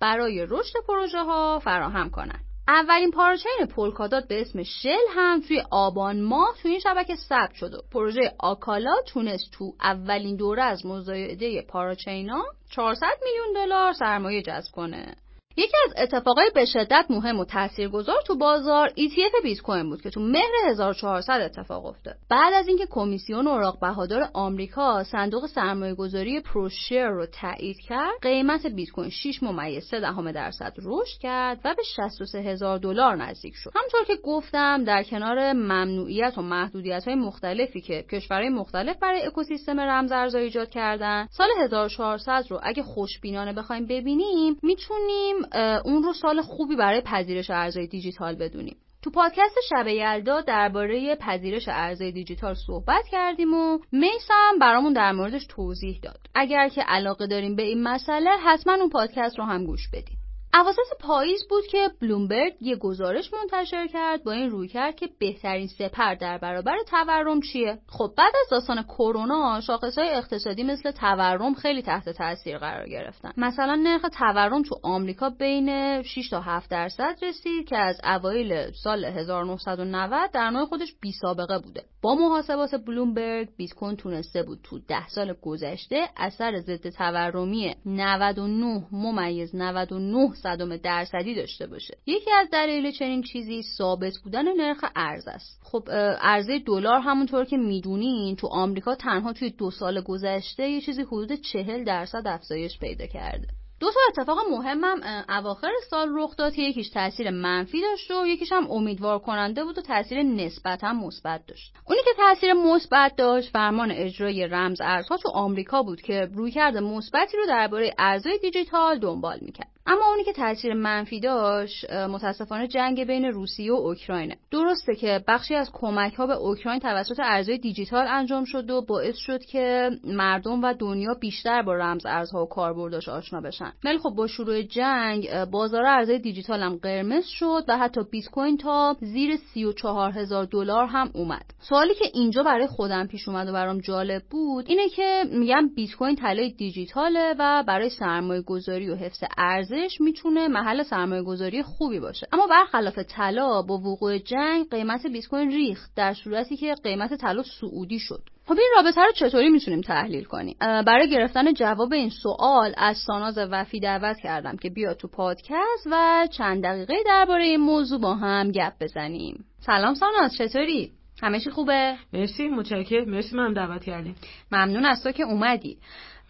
برای رشد پروژه ها فراهم کنن. اولین پاراچین پولکادات به اسم شل هم توی آبان ماه توی این شبکه ثبت شد و پروژه آکالا تونست تو اولین دوره از مزایده پاراچینا 400 میلیون دلار سرمایه جذب کنه. یکی از اتفاقای به شدت مهم و تاثیرگذار تو بازار ETF بیت کوین بود که تو مهر 1400 اتفاق افتاد. بعد از اینکه کمیسیون اوراق بهادار آمریکا صندوق سرمایه‌گذاری پروشر رو تایید کرد، قیمت بیت کوین 6 ممیز 3 دهم درصد رشد کرد و به 63 هزار دلار نزدیک شد. همونطور که گفتم در کنار ممنوعیت و محدودیت‌های مختلفی که کشورهای مختلف برای اکوسیستم رمزارزها ایجاد کردن، سال 1400 رو اگه خوشبینانه بخوایم ببینیم، می‌تونیم اون رو سال خوبی برای پذیرش ارزهای دیجیتال بدونیم. تو پادکست شب یلدا درباره پذیرش ارزهای دیجیتال صحبت کردیم و میسم برامون در موردش توضیح داد. اگر که علاقه داریم به این مسئله حتما اون پادکست رو هم گوش بدیم اواسط پاییز بود که بلومبرگ یه گزارش منتشر کرد با این روی کرد که بهترین سپر در برابر تورم چیه؟ خب بعد از داستان کرونا شاخصهای اقتصادی مثل تورم خیلی تحت تاثیر قرار گرفتن. مثلا نرخ تورم تو آمریکا بین 6 تا 7 درصد رسید که از اوایل سال 1990 در نوع خودش بی سابقه بوده. با محاسبات بلومبرگ بیت کوین تونسته بود تو 10 سال گذشته اثر ضد تورمی 99 ممیز 99 صدم درصدی داشته باشه. یکی از دلایل چنین چیزی ثابت بودن نرخ ارز است. خب ارزه دلار همونطور که می‌دونین تو آمریکا تنها توی دو سال گذشته یه چیزی حدود چهل درصد افزایش پیدا کرده. دو تا اتفاق مهمم اواخر سال رخ داد که یکیش تاثیر منفی داشت و یکیش هم امیدوار کننده بود و تاثیر نسبتا مثبت داشت. اونی که تاثیر مثبت داشت فرمان اجرای رمز ارزها تو آمریکا بود که رویکرد مثبتی رو درباره ارزهای دیجیتال دنبال می‌کرد. اما اونی که تاثیر منفی داشت متاسفانه جنگ بین روسیه و اوکراینه. درسته که بخشی از کمک ها به اوکراین توسط ارزهای دیجیتال انجام شد و باعث شد که مردم و دنیا بیشتر با رمز ارزها و کاربردش آشنا بشن. ولی خب با شروع جنگ بازار ارزهای دیجیتال هم قرمز شد و حتی بیت کوین تا زیر 34 هزار دلار هم اومد. سوالی که اینجا برای خودم پیش اومد و برام جالب بود اینه که میگم بیت کوین طلای دیجیتاله و برای سرمایه گذاری و حفظ ارز ارزش می‌تونه محل سرمایه گذاری خوبی باشه. اما برخلاف طلا با وقوع جنگ قیمت بیت کوین ریخت در صورتی که قیمت طلا سعودی شد. خب این رابطه رو چطوری می‌تونیم تحلیل کنیم؟ برای گرفتن جواب این سوال از ساناز وفی دعوت کردم که بیا تو پادکست و چند دقیقه درباره این موضوع با هم گپ بزنیم. سلام ساناز چطوری؟ همه خوبه؟ مرسی متشکرم. مرسی من دعوت کردیم. ممنون از تو که اومدی.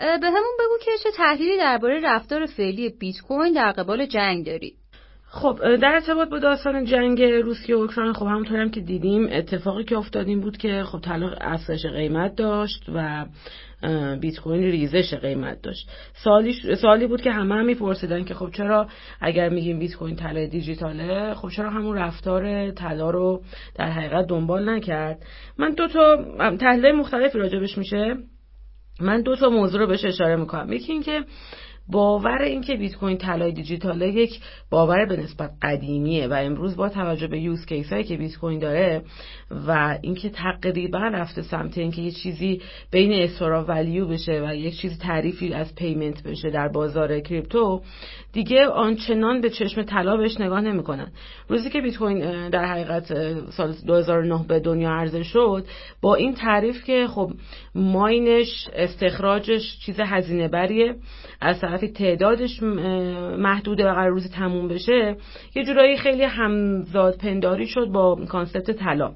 به همون بگو که چه تحلیلی درباره رفتار فعلی بیت کوین در قبال جنگ داری. خب در ارتباط با داستان جنگ روسیه و اوکراین خب همونطور هم که دیدیم اتفاقی که افتادیم بود که خب طلا افزایش قیمت داشت و بیت کوین ریزش قیمت داشت. سالی, سالی بود که همه هم میپرسیدن که خب چرا اگر میگیم بیت کوین طلا دیجیتاله خب چرا همون رفتار طلا رو در حقیقت دنبال نکرد؟ من دو تا تحلیل مختلفی راجبش میشه. من دو تا موضوع رو بهش اشاره می‌کنم. یکی اینکه باور اینکه بیت کوین طلای دیجیتاله یک باور به نسبت قدیمیه و امروز با توجه به یوز کیس هایی که بیت کوین داره و اینکه تقریبا رفته سمت اینکه یه چیزی بین استورا ولیو بشه و یک چیزی تعریفی از پیمنت بشه در بازار کریپتو دیگه آنچنان به چشم طلا بهش نگاه نمی‌کنن. روزی که بیت کوین در حقیقت سال 2009 به دنیا عرضه شد با این تعریف که خب ماینش استخراجش چیز هزینه بریه. از طرفی تعدادش محدوده و قرار روزی تموم بشه. یه جورایی خیلی همذات پنداری شد با concept طلا.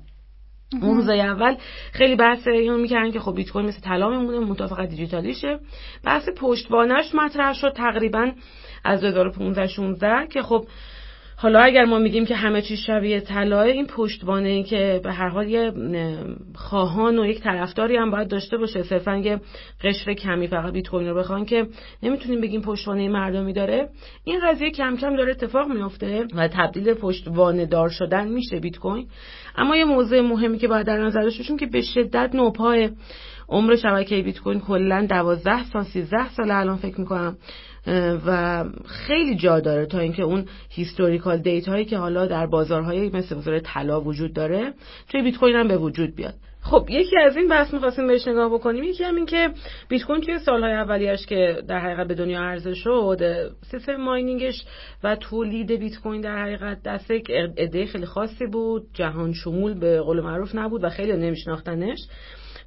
اون روزای اول خیلی بحث اینو می‌کردن که خب بیت کوین مثل طلا میمونه منتها دیجیتالیشه. بحث پشتوانش مطرح شد تقریبا از 2015 16 که خب حالا اگر ما میگیم که همه چیز شبیه طلاه این پشتوانه ای که به هر حال یه خواهان و یک طرفداری هم باید داشته باشه. صرفا یه قشر کمی فقط بیت کوین رو بخوان که نمی‌تونیم بگیم پشتوانه مردمی داره. این قضیه کم کم داره اتفاق میافته و تبدیل پشتوانه دار شدن میشه بیت کوین اما یه موضوع مهمی که باید در نظر داشته که به شدت نوپائه عمر شبکه بیت کوین کلا 12 سال 13 سال الان فکر می‌کنم و خیلی جا داره تا اینکه اون historical data هایی که حالا در بازارهای مثل بازار طلا وجود داره توی بیت کوین هم به وجود بیاد. خب یکی از این بحث می‌خواستیم بهش نگاه بکنیم یکی هم این که بیت کوین توی سالهای اولیش که در حقیقت به دنیا عرضه شد سیستم ماینینگش و تولید بیت کوین در حقیقت دست یک عده خیلی خاصی بود جهان شمول به قول معروف نبود و خیلی نمیشناختنش.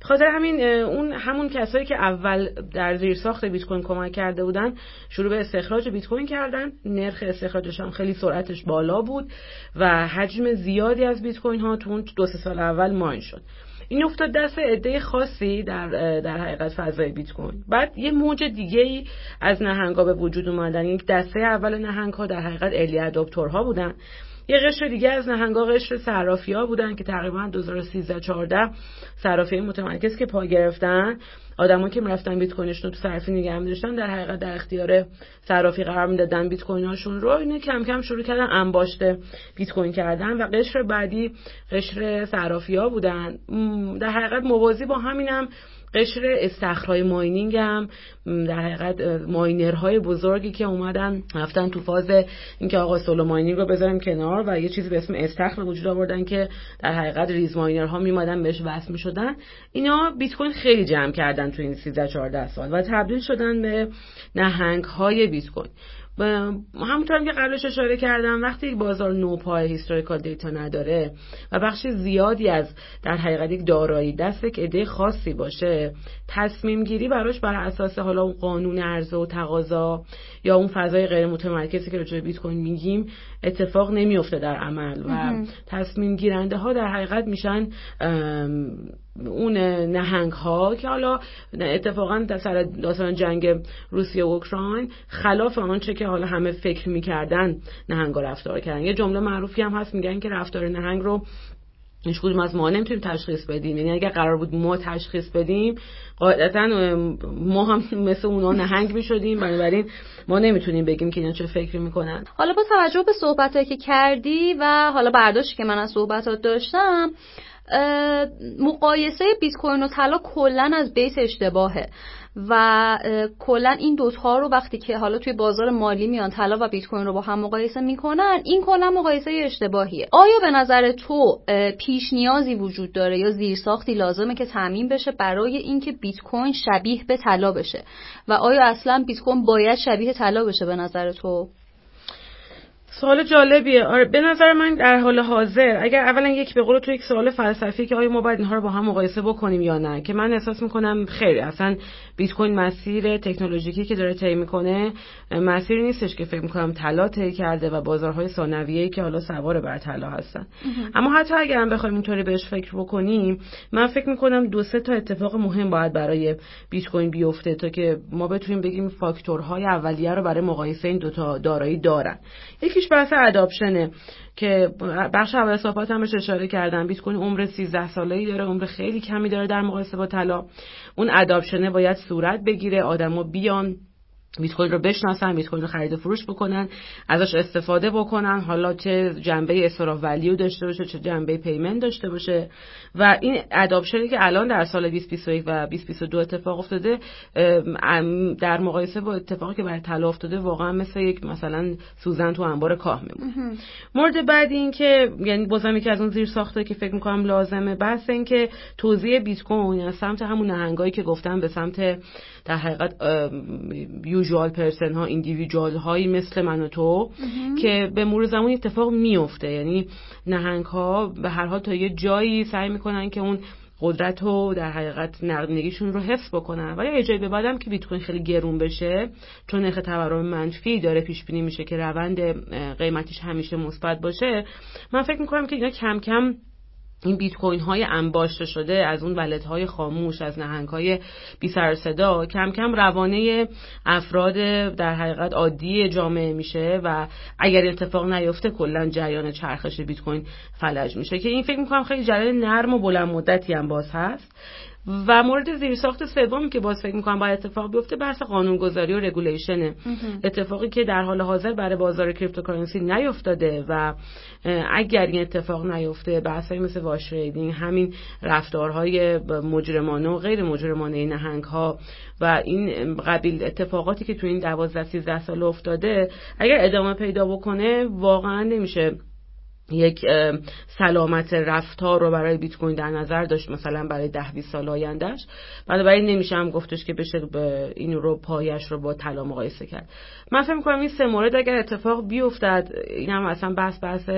خاطر همین اون همون کسایی که اول در زیر ساخت بیت کوین کمک کرده بودن شروع به استخراج بیت کوین کردن. نرخ استخراجش هم خیلی سرعتش بالا بود و حجم زیادی از بیت کوین ها تو اون دو سه سال اول ماین شد. این افتاد دست عده خاصی در در حقیقت فضای بیت کوین. بعد یه موج دیگه ای از نهنگا به وجود اومدن. یک دسته اول نهنگ در حقیقت الی اداپتورها بودن. یه قشر دیگه از نهنگا قشر صرافی ها بودن که تقریبا 2013 14 صرافی متمرکز که پا گرفتن. آدما که می‌رفتن بیت کوینشون تو صرفی نگه می‌داشتن در حقیقت در اختیار صرافی قرار می‌دادن بیت کویناشون رو. اینه کم کم شروع کردن انباشته بیت کوین کردن و قشر بعدی قشر صرافی ها بودن. در حقیقت موازی با همینم قشر استخرهای mining هم در حقیقت miner های بزرگی که اومدن رفتن تو فاز اینکه آقا solo mining رو بذاریم کنار و یه چیزی به اسم استخر وجود آوردن که در حقیقت ریز miner ها میومدن بهش وصل می‌شدن. اینا بیت کوین خیلی جمع کردن تو این 13 14 سال و تبدیل شدن به نهنگ های بیت کوین. همونطور که قبلش اشاره کردم وقتی یک بازار نوپای هیستوریکال دیتا نداره و بخش زیادی از در حقیقت یک دارایی دست یک عده خاصی باشه تصمیم گیری براش بر اساس حالا اون قانون عرضه و تقاضا یا اون فضای غیر متمرکزی که راجع بیت کوین میگیم اتفاق نمیفته در عمل و تصمیم گیرنده ها در حقیقت میشن اون نهنگ ها که حالا اتفاقا در سر داستان جنگ روسیه و اوکراین خلاف آنچه که حالا همه فکر می‌کردن نهنگ ها رفتار کردن. یه جمله معروفی هم هست میگن که رفتار نهنگ رو هیچ کدوم از ما نمی‌تونیم تشخیص بدیم. یعنی اگر قرار بود ما تشخیص بدیم قاعدتا ما هم مثل اونا نهنگ می‌شدیم. بنابراین ما نمی‌تونیم بگیم که اینا چه فکری می‌کنن. حالا با توجه به صحبت که کردی و حالا برداشتی که من از صحبتات داشتم مقایسه بیت کوین و طلا کلا از بیس اشتباهه. و کلا این دوتا رو وقتی که حالا توی بازار مالی میان طلا و بیت کوین رو با هم مقایسه می‌کنن این کلا مقایسه اشتباهیه. آیا به نظر تو پیش نیازی وجود داره یا زیرساختی لازمه که تعمین بشه برای اینکه بیت کوین شبیه به طلا بشه؟ و آیا اصلا بیت کوین باید شبیه طلا بشه به نظر تو؟ سوال جالبیه. آره به نظر من در حال حاضر اگر اولا یک به قول تو یک سوال فلسفی که آیا ما باید اینها رو با هم مقایسه بکنیم یا نه؟ که من احساس می‌کنم خیلی. اصلا بیت کوین مسیر تکنولوژیکی که داره طی می‌کنه مسیری نیستش که فکر می‌کنم طلا طی کرده و بازارهای ثانویه‌ای که حالا سوار بر طلا هستن. اما حتی اگر هم بخوایم اینطوری بهش فکر بکنیم من فکر می‌کنم دو سه تا اتفاق مهم باید برای بیت کوین بیفته تا که ما بتونیم بگیم فاکتورهای اولیه رو برای مقایسه این دوتا دارایی دارن. یکیش بحث اداپشنه که بخش اول صحبت همش اشاره کردم. بیت کوین عمر 13 ساله ای داره عمر خیلی کمی داره در مقایسه با طلا. اون اداپشنه باید صورت بگیره آدما بیان. بیت کوین رو بشناسن بیت کوین رو خرید و فروش بکنن ازش استفاده بکنن. حالا چه جنبه استراف ولیو داشته باشه چه جنبه پیمنت داشته باشه. و این اداپشنی که الان در سال 2021 و 2022 اتفاق افتاده در مقایسه با اتفاقی که برای طلا افتاده واقعا مثل یک مثلا سوزن تو انبار کاه میمونه. مورد بعدی این که یعنی بازم یکی از اون زیر ساخته که فکر می‌کنم لازمه بحث این که توزیع بیت کوین از سمت همون نهنگایی که گفتم به سمت در حقیقت یوزوال پرسن ها ایندیویدوال هایی مثل من و تو که به مرور زمان اتفاق میفته یعنی نهنگ ها به هر حال تا یه جایی سعی می‌کنن که اون قدرت رو در حقیقت نقدینگیشون رو حفظ بکنن. و یا جایی به بعدم که بیت کوین خیلی گرون بشه چون نرخ تورم منفی داره پیش بینی میشه که روند قیمتیش همیشه مثبت باشه من فکر می‌کنم که اینا کم کم این بیت کوین های انباشته شده از اون ولت های خاموش از نهنگ های بی سر صدا کم کم روانه افراد در حقیقت عادی جامعه میشه و اگر اتفاق نیفته کلا جریان چرخش بیت کوین فلج میشه که این فکر می‌کنم خیلی جریان نرم و بلند مدتی هم باز هست. و مورد زیرساخت سومی که باز فکر می‌کنم باید اتفاق بیفته بحث قانونگذاری و رگولیشنه اتفاقی که در حال حاضر برای بازار cryptocurrency نیفتاده و اگر این اتفاق نیفته بحثایی مثل wash trading همین رفتارهای مجرمانه و غیر مجرمانه نهنگ ها و این قبیل اتفاقاتی که تو این 12 13 سال افتاده اگر ادامه پیدا بکنه واقعا نمیشه یک سلامت رفتار رو برای بیت کوین در نظر داشت مثلا برای ده 20 سال آیندهش بنابراین نمیشه هم گفتش که بشه به این رو پایش رو با طلا مقایسه کرد. من فکر می‌کنم این سه مورد اگر اتفاق بیفتد این هم اصلا بحث بحث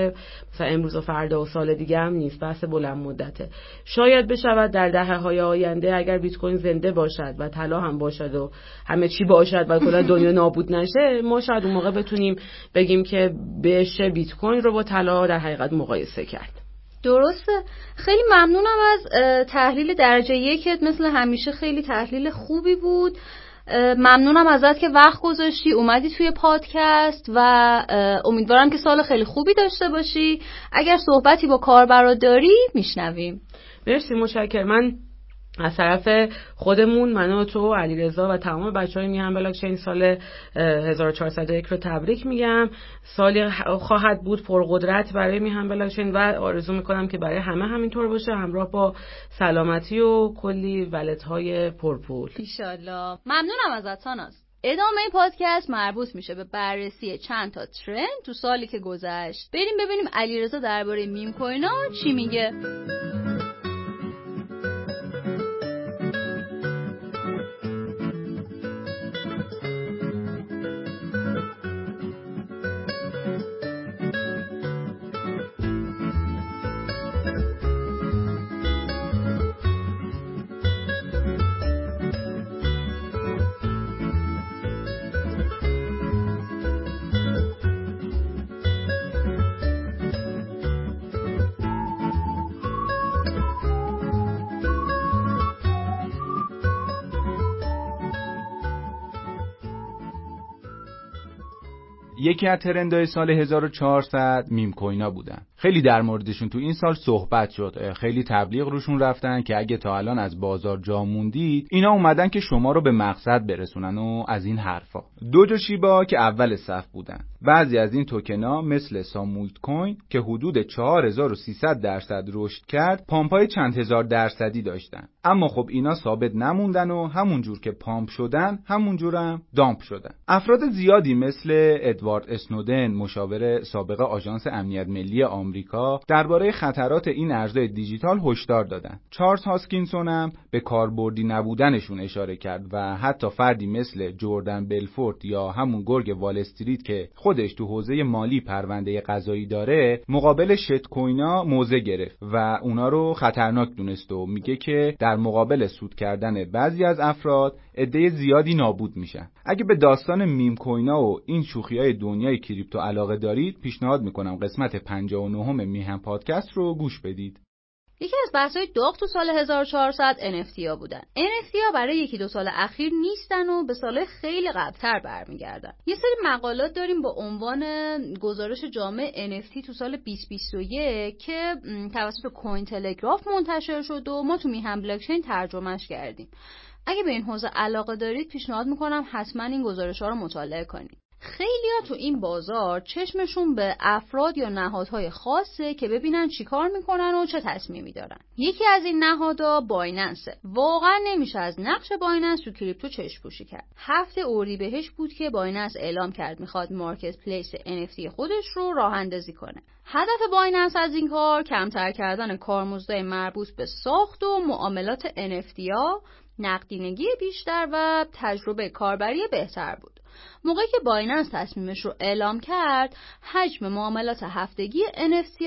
مثلا امروز و فردا و سال دیگه هم نیست بحث بلند مدته. شاید بشود در دهه های آینده اگر بیت کوین زنده باشد و طلا هم باشد و همه چی باشد و کلا دنیا نابود نشه ما شاید اون موقع بتونیم بگیم که بشه بیت کوین رو با طلا در حقیقت مقایسه کرد. درسته. خیلی ممنونم از تحلیل درجه یکت مثل همیشه خیلی تحلیل خوبی بود. ممنونم ازت که وقت گذاشتی. اومدی توی پادکست و امیدوارم که سال خیلی خوبی داشته باشی. اگر صحبتی با کاربرا داری میشنویم. مرسی متشکرم. من از طرف خودمون من و تو علیرضا و تمام بچه های میهن بلاکچین سال 1401 رو تبریک میگم. سالی خواهد بود پرقدرت برای میهن بلاکچین و آرزو می‌کنم که برای همه همینطور باشه. همراه با سلامتی و کلی ولدهای پرپول. ایشالله ممنونم ازت ساناز. ادامه پادکست مربوط میشه به بررسی چند تا ترند تو سالی که گذشت. بریم ببینیم علیرضا درباره میم کوینا چی میگه. یکی از trend های سال 1400 meme coin ا بودن. خیلی در موردشون تو این سال صحبت شد. خیلی تبلیغ روشون رفتن که اگه تا الان از بازار جا موندید اینا اومدن که شما رو به مقصد برسونن و از این حرفا. Doge و Shiba که اول صف بودن. بعضی از این توکنا مثل Samoyedcoin که حدود 4300 درصد رشد کرد pump ای چند هزار درصدی داشتن. اما خب اینا ثابت نموندن و همونجور که pump شدن همونجورم dump شدن. افراد زیادی مثل ادوارد اسنودن مشاور سابق آژانس امنیت ملی آمریکا درباره خطرات این ارزهای دیجیتال هشدار دادن. چارلز هاسکینسون هم به کاربردی نبودنشون اشاره کرد و حتی فردی مثل جردن بلفورد یا همون گرگ وال استریت که خودش تو حوزه مالی پرونده قضایی داره مقابل shitcoin ا موضع گرفت و اونا رو خطرناک دونست و میگه که در مقابل سود کردن بعضی از افراد عده زیادی نابود میشن اگه به داستان meme coin ا و این شوخی های دنیای crypto علاقه دارید پیشنهاد می‌کنم قسمت 59 میهم پادکست رو گوش بدید یکی از بحث‌های داغ تو سال 1400 NFT ها بودن. NFT ها برای یکی دو سال اخیر نیستن و به سال خیلی قبلتر برمیگردن. یه سری مقالات داریم با عنوان گزارش جامع NFT تو سال 2021 که توسط کوین تلگراف منتشر شد و ما تو میهم بلاکچین ترجمهش کردیم. اگه به این حوزه علاقه دارید پیشنهاد می‌کنم حتما این گزارش ها رو مطالعه کنید. خیلی ها تو این بازار چشمشون به افراد یا نهادهای خاصه که ببینن چیکار می‌کنن و چه تصمیمی دارن. یکی از این نهادها بایننسه. واقعا نمیشه از نقش بایننس تو کریپتو چشم پوشی کرد. هفته اردیبهشت بود که Binance اعلام کرد می‌خواد marketplace NFT خودش رو راه اندازی کنه. هدف Binance از این کار کمتر کردن کارمزدهای مربوط به ساخت و معاملات NFT ها نقدینگی بیشتر و تجربه کاربری بهتر بود. موقعی که Binance تصمیمش رو اعلام کرد حجم معاملات هفتگی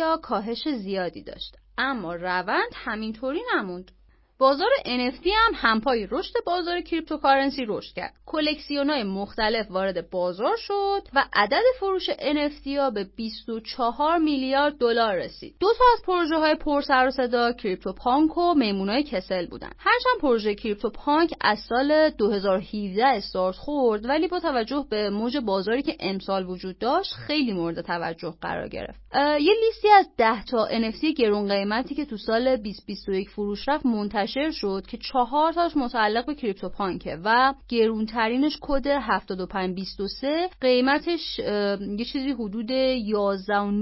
ها کاهش زیادی داشت. اما روند همینطوری نموند. بازار NFT هم همپای رشد بازار cryptocurrency رشد کرد. کلکسیون های مختلف وارد بازار شد و عدد فروش NFT ها به 24 میلیارد دلار رسید. دو تا از پروژه های پر سر و صدا CryptoPunk و میمونای کسل بودن. هرچند پروژه CryptoPunk از سال 2017 استارت خورد ولی با توجه به موج بازاری که امسال وجود داشت خیلی مورد توجه قرار گرفت. یه لیستی از 10 تا NFT گرون قیمتی که تو سال 2021 فروش رفت منتشر منتشر شد که چهار تاش متعلق به CryptoPunk ه و گرونترینش کد 7523 قیمتش یه چیزی حدود 11.5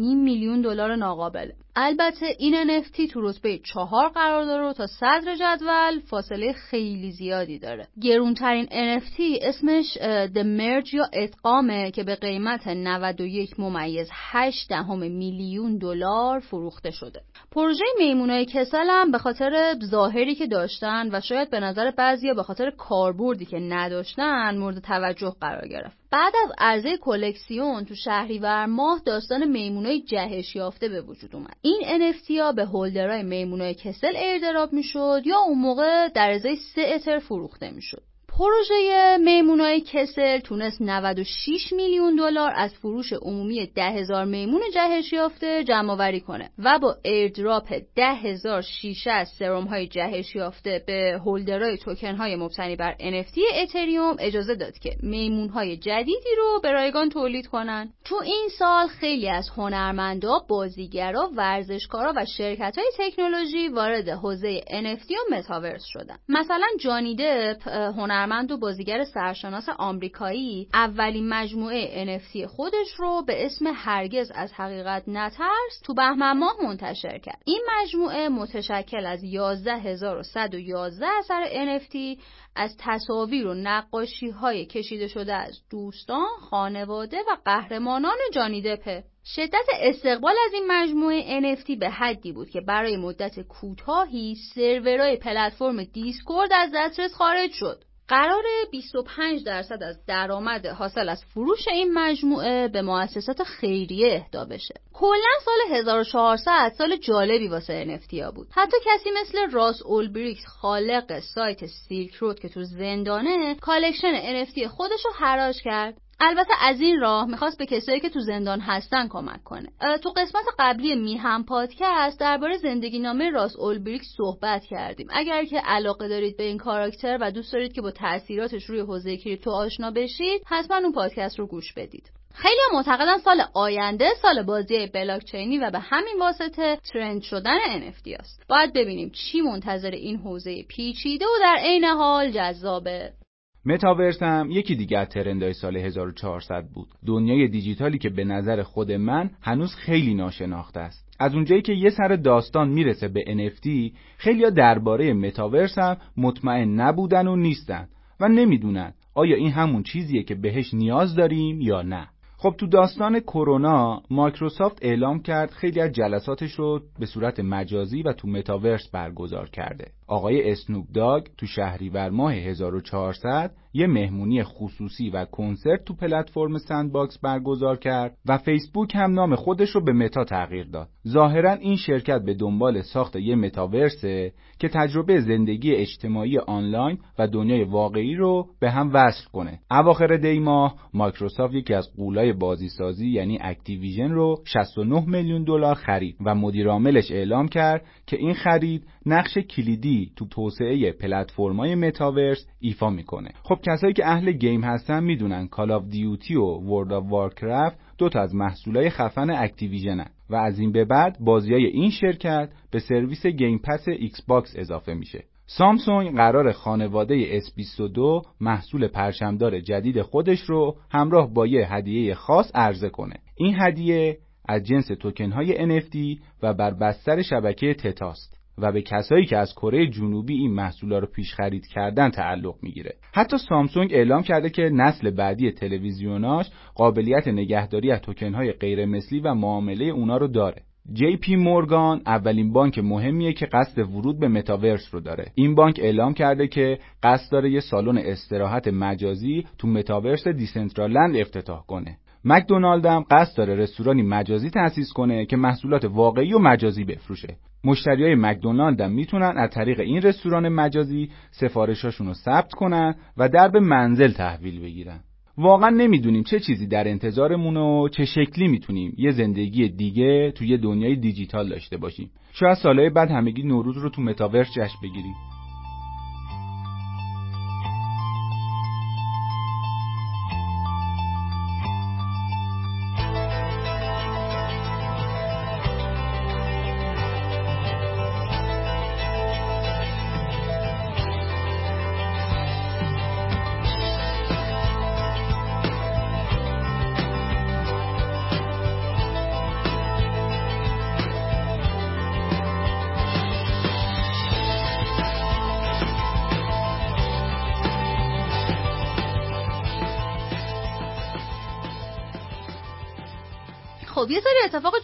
میلیون دلار ناقابله. البته این NFT تو رتبه چهار قرار داره و تا صدر جدول فاصله خیلی زیادی داره. گرونترین NFT اسمش The Merge یا ادغامه که به قیمت 91 ممیز 8 دهم میلیون دلار فروخته شده. پروژه میمونای کسل هم به خاطر ظاهری که داشتن و شاید به نظر بعضیا به خاطر کاربردی که نداشتن مورد توجه قرار گرفت. بعد از عرضه کلکسیون تو شهریور ماه داستان میمونای جهش یافته به وجود اومد. این NFT ها به هولدرهای میمونای کسل ایردراپ می‌شد یا اون موقع در ازای سه اتر فروخته می‌شد. پروژه میمونای کسل تونست 96 میلیون دلار از فروش عمومی 10 هزار میمون جهش یافته جمع آوری کنه و با airdrop 10 هزار شیشه از سرم های جهش یافته به holder های مبتنی بر NFT اتریوم اجازه داد که میمون های جدیدی رو به رایگان تولید کنن. تو این سال خیلی از هنرمندا، بازیگرا، ورزشکارا و شرکت های تکنولوژی وارد حوزه NFT و متاورس شدن. مثلا جانی دپ هنر هنرمند و بازیگر سرشناس آمریکایی اولین مجموعه NFT خودش رو به اسم هرگز از حقیقت نترس تو بهمن ماه منتشر کرد این مجموعه متشکل از 11111 اثر NFT از تصاویر و نقاشی های کشیده شده از دوستان، خانواده و قهرمانان جانی دپه. شدت استقبال از این مجموعه NFT به حدی بود که برای مدت کوتاهی سرورهای پلتفرم دیسکورد از دسترس خارج شد. قرار 25 درصد از درآمد حاصل از فروش این مجموعه به مؤسسات خیریه اهدا بشه. کلا سال 1400 سال جالبی واسه NFT ها بود. حتی کسی مثل راس اولبریکس خالق سایت سیلک رود که تو زندانه collection NFT خودش رو حراج کرد. البته از این راه می‌خواست به کسایی که تو زندان هستن کمک کنه تو قسمت قبلی میهم پادکست درباره زندگی نامه راس اولبریک صحبت کردیم اگر که علاقه دارید به این کاراکتر و دوست دارید که با تاثیراتش روی حوزه کریپتو آشنا بشید حتما اون پادکست رو گوش بدید خیلی معتقدن سال آینده سال بازی بلاکچینی و به همین واسطه ترند شدن NFT است. باید ببینیم چی منتظر این حوزه پیچیده و در عین حال جذابه. متاورس هم یکی دیگه از ترندهای سال 1400 بود. دنیای دیجیتالی که به نظر خود من هنوز خیلی ناشناخته است. از اونجایی که یه سر داستان می‌رسه به NFT خیلیا درباره متاورس هم مطمئن نبودن و نیستن و نمی‌دونن آیا این همون چیزیه که بهش نیاز داریم یا نه. خب تو داستان کرونا مایکروسافت اعلام کرد خیلی از جلساتش رو به صورت مجازی و تو متاورس برگزار کرده. آقای اسنوپ داگ تو شهریور ماه 1400 یه مهمونی خصوصی و کنسرت تو پلتفرم سندباکس برگزار کرد و فیسبوک هم نام خودش رو به متا تغییر داد. ظاهرا این شرکت به دنبال ساخت یه متاورسه که تجربه زندگی اجتماعی آنلاین و دنیای واقعی رو به هم وصل کنه. اواخر دی ماه مایکروسافت یکی از غولای بازیسازی یعنی Activision رو 69 میلیون دلار خرید و مدیر عاملش اعلام کرد که این خرید نقش کلیدی تو توسعه پلتفرم‌های متاورس ایفا می‌کنه. خب کسایی که اهل game هستن می‌دونن Call of Duty و World of Warcraft دو تا از محصولای خفن Activision و از این به بعد بازیای این شرکت به سرویس Game Pass Xbox اضافه میشه. سامسونگ قرار خانواده S22 محصول پرچمدار جدید خودش رو همراه با یه هدیه خاص عرضه کنه. این هدیه از جنس توکن های NFT و بر بستر شبکه تتاست و به کسایی که از کره جنوبی این محصولا رو پیش خرید کردن تعلق می‌گیره. حتی سامسونگ اعلام کرده که نسل بعدی تلویزیوناش قابلیت نگهداری از توکنهای غیر مثلی و معامله اونا رو داره. جی پی مورگان اولین بانک مهمیه که قصد ورود به متاورس رو داره. این بانک اعلام کرده که قصد داره یه سالن استراحت مجازی تو متاورس دیسنترالند افتتاح کنه. مکدونالد هم قصد داره رستورانی مجازی تأسیس کنه که محصولات واقعی و مجازی بفروشه. مشتریای مکدونالد هم می‌تونن از طریق این رستوران مجازی سفارشاشون رو ثبت کنن و در به منزل تحویل بگیرن. واقعا نمی‌دونیم چه چیزی در انتظارمون و چه شکلی می‌تونیم یه زندگی دیگه توی دنیای دیجیتال داشته باشیم. شاید سالهای بعد همگی نوروز رو تو متاورس جشن بگیریم.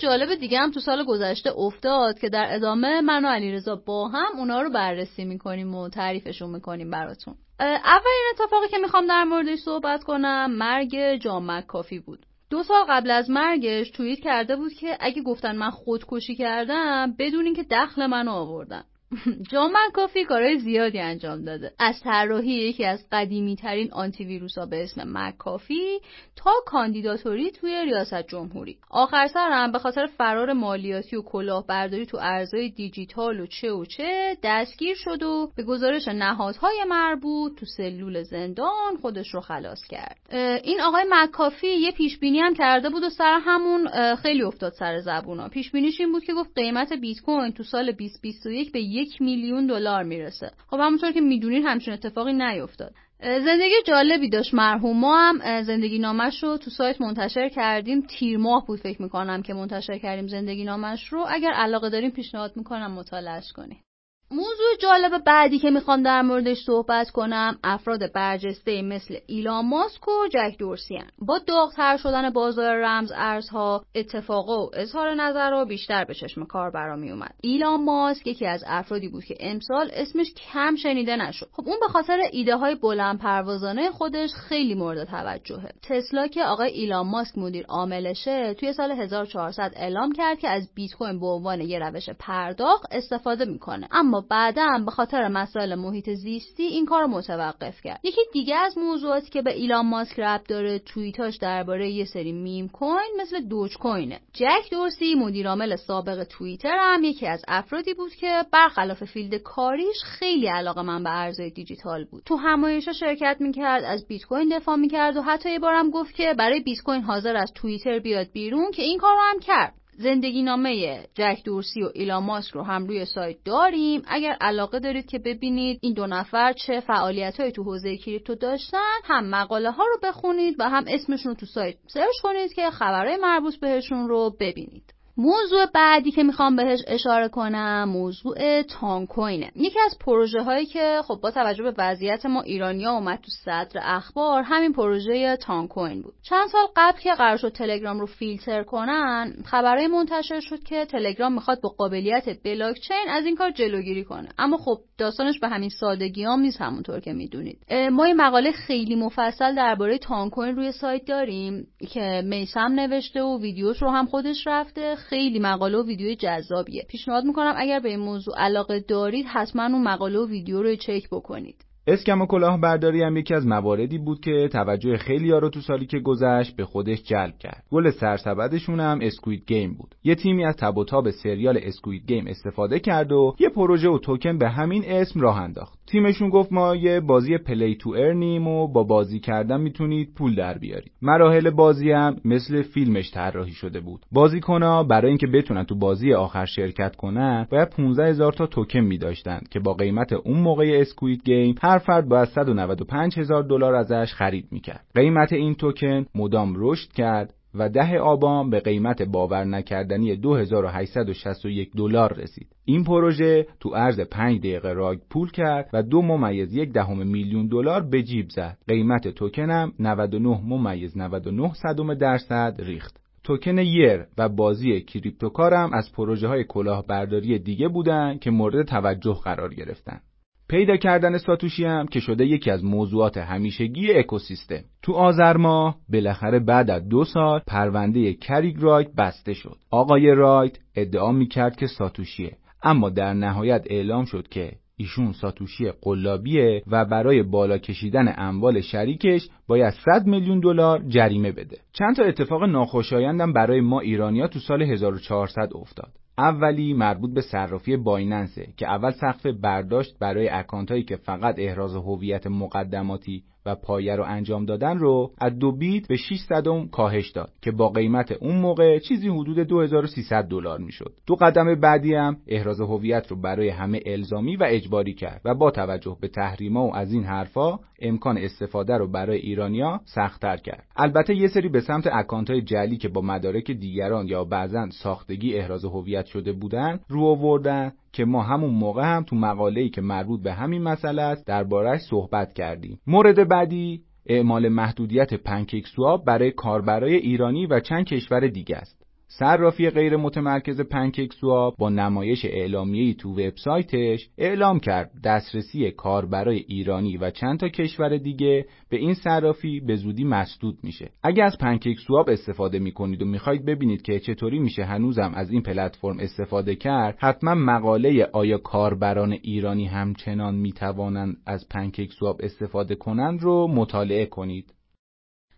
جالب دیگه هم تو سال گذشته افتاد که در ادامه من و علیرضا با هم اونا رو بررسی می‌کنیم و تعریفشون می‌کنیم براتون. اولین اتفاقی که می‌خوام در موردش صحبت کنم مرگ جان مکافی بود. دو سال قبل از مرگش توییت کرده بود که اگه گفتن من خودکشی کردم بدونین که دخل منو آوردن. [laughs] جان مکافی کارهای زیادی انجام داده. از طراحی یکی از قدیمی ترین آنتی ویروس ها به اسم مکافی تا کاندیداتوری توی ریاست جمهوری. آخر سرم به خاطر فرار مالیاتی و کلاهبرداری تو ارزهای دیجیتال و چه و چه دستگیر شد و به گزارش نهادهای مربوط تو سلول زندان خودش رو خلاص کرد. این آقای مکافی یه پیش بینی هم کرده بود و سر همون خیلی افتاد سر زبونا. پیش بینیش این بود که گفت قیمت بیت کوین تو سال 2021 به یک میلیون دلار می‌رسه. خب همونطور که می‌دونید همچین اتفاقی نیفتاد. زندگی جالبی داشت مرحوم. ما هم زندگی نامش رو تو سایت منتشر کردیم. تیر ماه بود فکر می‌کنم که منتشر کردیم زندگی نامش رو. اگر علاقه داریم پیشنهاد می‌کنم مطالعهش کنیم موضوع جالب بعدی که می‌خوام در موردش صحبت کنم افراد برجسته مثل ایلان ماسک و جک دورسیان با داغتر شدن بازار رمز ارزها اتفاقا و اظهار نظر رو بیشتر به چشم کار برا می اومد ایلان ماسک یکی از افرادی بود که امسال اسمش کم شنیده نشد. خب اون به خاطر ایده های بلند پروازانه خودش خیلی مورد توجهه. تسلا که آقای ایلان ماسک مدیر عاملشه توی سال 1400 اعلام کرد که از بیت کوین به عنوان یه روش پرداخت استفاده می‌کنه. اما بعدا به خاطر مسائل محیط زیستی این کار رو متوقف کرد. یکی دیگه از موضوعاتی که به ایلان ماسک ربط داره توییتاش درباره یه سری meme coin مثل دوج کوینه. جک دورسی مدیرعامل سابق توییتر هم یکی از افرادی بود که برخلاف فیلد کاریش خیلی علاقه‌مند به ارزهای دیجیتال بود. تو همایشا شرکت می‌کرد از بیت کوین دفاع می‌کرد و حتی یه بارم گفت که برای بیت کوین حاضر از توییتر بیاد بیرون که این کار رو هم کرد. زندگی نامه جک دورسی و ایلان ماسک رو هم روی سایت داریم. اگر علاقه دارید که ببینید این دو نفر چه فعالیت های تو حوزه کریپتو داشتن هم مقاله ها رو بخونید و هم اسمشون رو تو سایت search کنید که خبرهای مربوط بهشون رو ببینید. موضوع بعدی که می‌خوام بهش اشاره کنم موضوع تان کوینه. یکی از پروژه هایی که خب با توجه به وضعیت ما ایرانیا اومد تو صدر اخبار همین پروژه تان کوین بود. چند سال قبل که قرار شد تلگرام رو فیلتر کنن خبرهای منتشر شد که تلگرام می‌خواد با قابلیت بلاک چین از این کار جلوگیری کنه. اما خب داستانش به همین سادگی هم نیست همونطور که می‌دونید. ما یه مقاله خیلی مفصل درباره تان کوین روی سایت داریم که میسم نوشته و ویدیوش رو هم خودش رفته. خیلی مقاله و ویدیو جذابیه. پیشنهاد می‌کنم اگر به این موضوع علاقه دارید حتما اون مقاله و ویدیو رو چک بکنید. scam و کلاهبرداری هم یکی از مواردی بود که توجه خیلی رو تو سالی که گذشت به خودش جلب کرد. گل سرسبدشون هم Squid Game بود. یه تیمی از تب و تاب سریال Squid Game استفاده کرد و یه پروژه و توکن به همین اسم راه انداخت. تیمشون گفت ما یه بازی play to earn یم و با بازی کردن می‌تونید پول در بیارید. مراحل بازی هم مثل فیلمش طراحی شده بود. بازیکنها برای اینکه بتونن تو بازی آخر شرکت کنن باید 15 هزار تا توکن میداشتن که با قیمت اون موقع Squid Game فرد باید 195 هزار دلار ازش خرید می‌کرد. قیمت این توکن مدام رشد کرد و ده آبان به قیمت باور نکردنی 2861 دلار رسید. این پروژه تو عرض 5 دقیقه rug pull کرد و دو ممیز یک دهم میلیون دلار به جیب زد. قیمت توکنم 99 ممیز 99 صدم درصد ریخت. توکن Year و بازی CryptoCar م از پروژه های کلاهبرداری دیگه بودن که مورد توجه قرار گرفتن. پیدا کردن ساتوشی هم که شده یکی از موضوعات همیشگی اکوسیستم تو آذر ماه بالاخره بعد از دو سال پرونده کریگ رایت بسته شد آقای رایت ادعا می‌کرد که ساتوشیه اما در نهایت اعلام شد که ایشون ساتوشی قلابیه و برای بالا کشیدن اموال شریکش باید 100 میلیون دلار جریمه بده. چند تا اتفاق ناخوشایندم برای ما ایرانیا تو سال 1400 افتاد. اولی مربوط به صرافی بایننسه که اول سقف برداشت برای account هایی که فقط احراز هویت مقدماتی و پایه رو انجام دادن رو از دو بیت به 6 صدم کاهش داد که با قیمت اون موقع چیزی حدود 2300 دلار می‌شد. دو قدم بعدی هم احراز هویت رو برای همه الزامی و اجباری کرد و با توجه به تحریما و از این حرفا امکان استفاده رو برای ایرانیا سختتر کرد. البته یه سری به سمت account های جعلی که با مدارک دیگران یا بعضا ساختگی احراز هویت شده بودن رو آوردن که ما همون موقع هم تو مقاله‌ای که مربوط به همین مسئله است دربارهش صحبت کردیم. مورد بعدی اعمال محدودیت پنکیک سواب برای کاربرای ایرانی و چند کشور دیگه است. صرافی غیر متمرکز پنکیک سواب با نمایش اعلامیه‌ای تو وبسایتش اعلام کرد دسترسی کاربرای ایرانی و چند تا کشور دیگه به این صرافی به زودی مسدود میشه. اگه از پنکیک سواب استفاده می‌کنید و می‌خواید ببینید که چطوری میشه هنوزم از این پلتفرم استفاده کرد، حتما مقاله آیا کاربران ایرانی همچنان می‌توانند از پنکیک سواب استفاده کنند رو مطالعه کنید.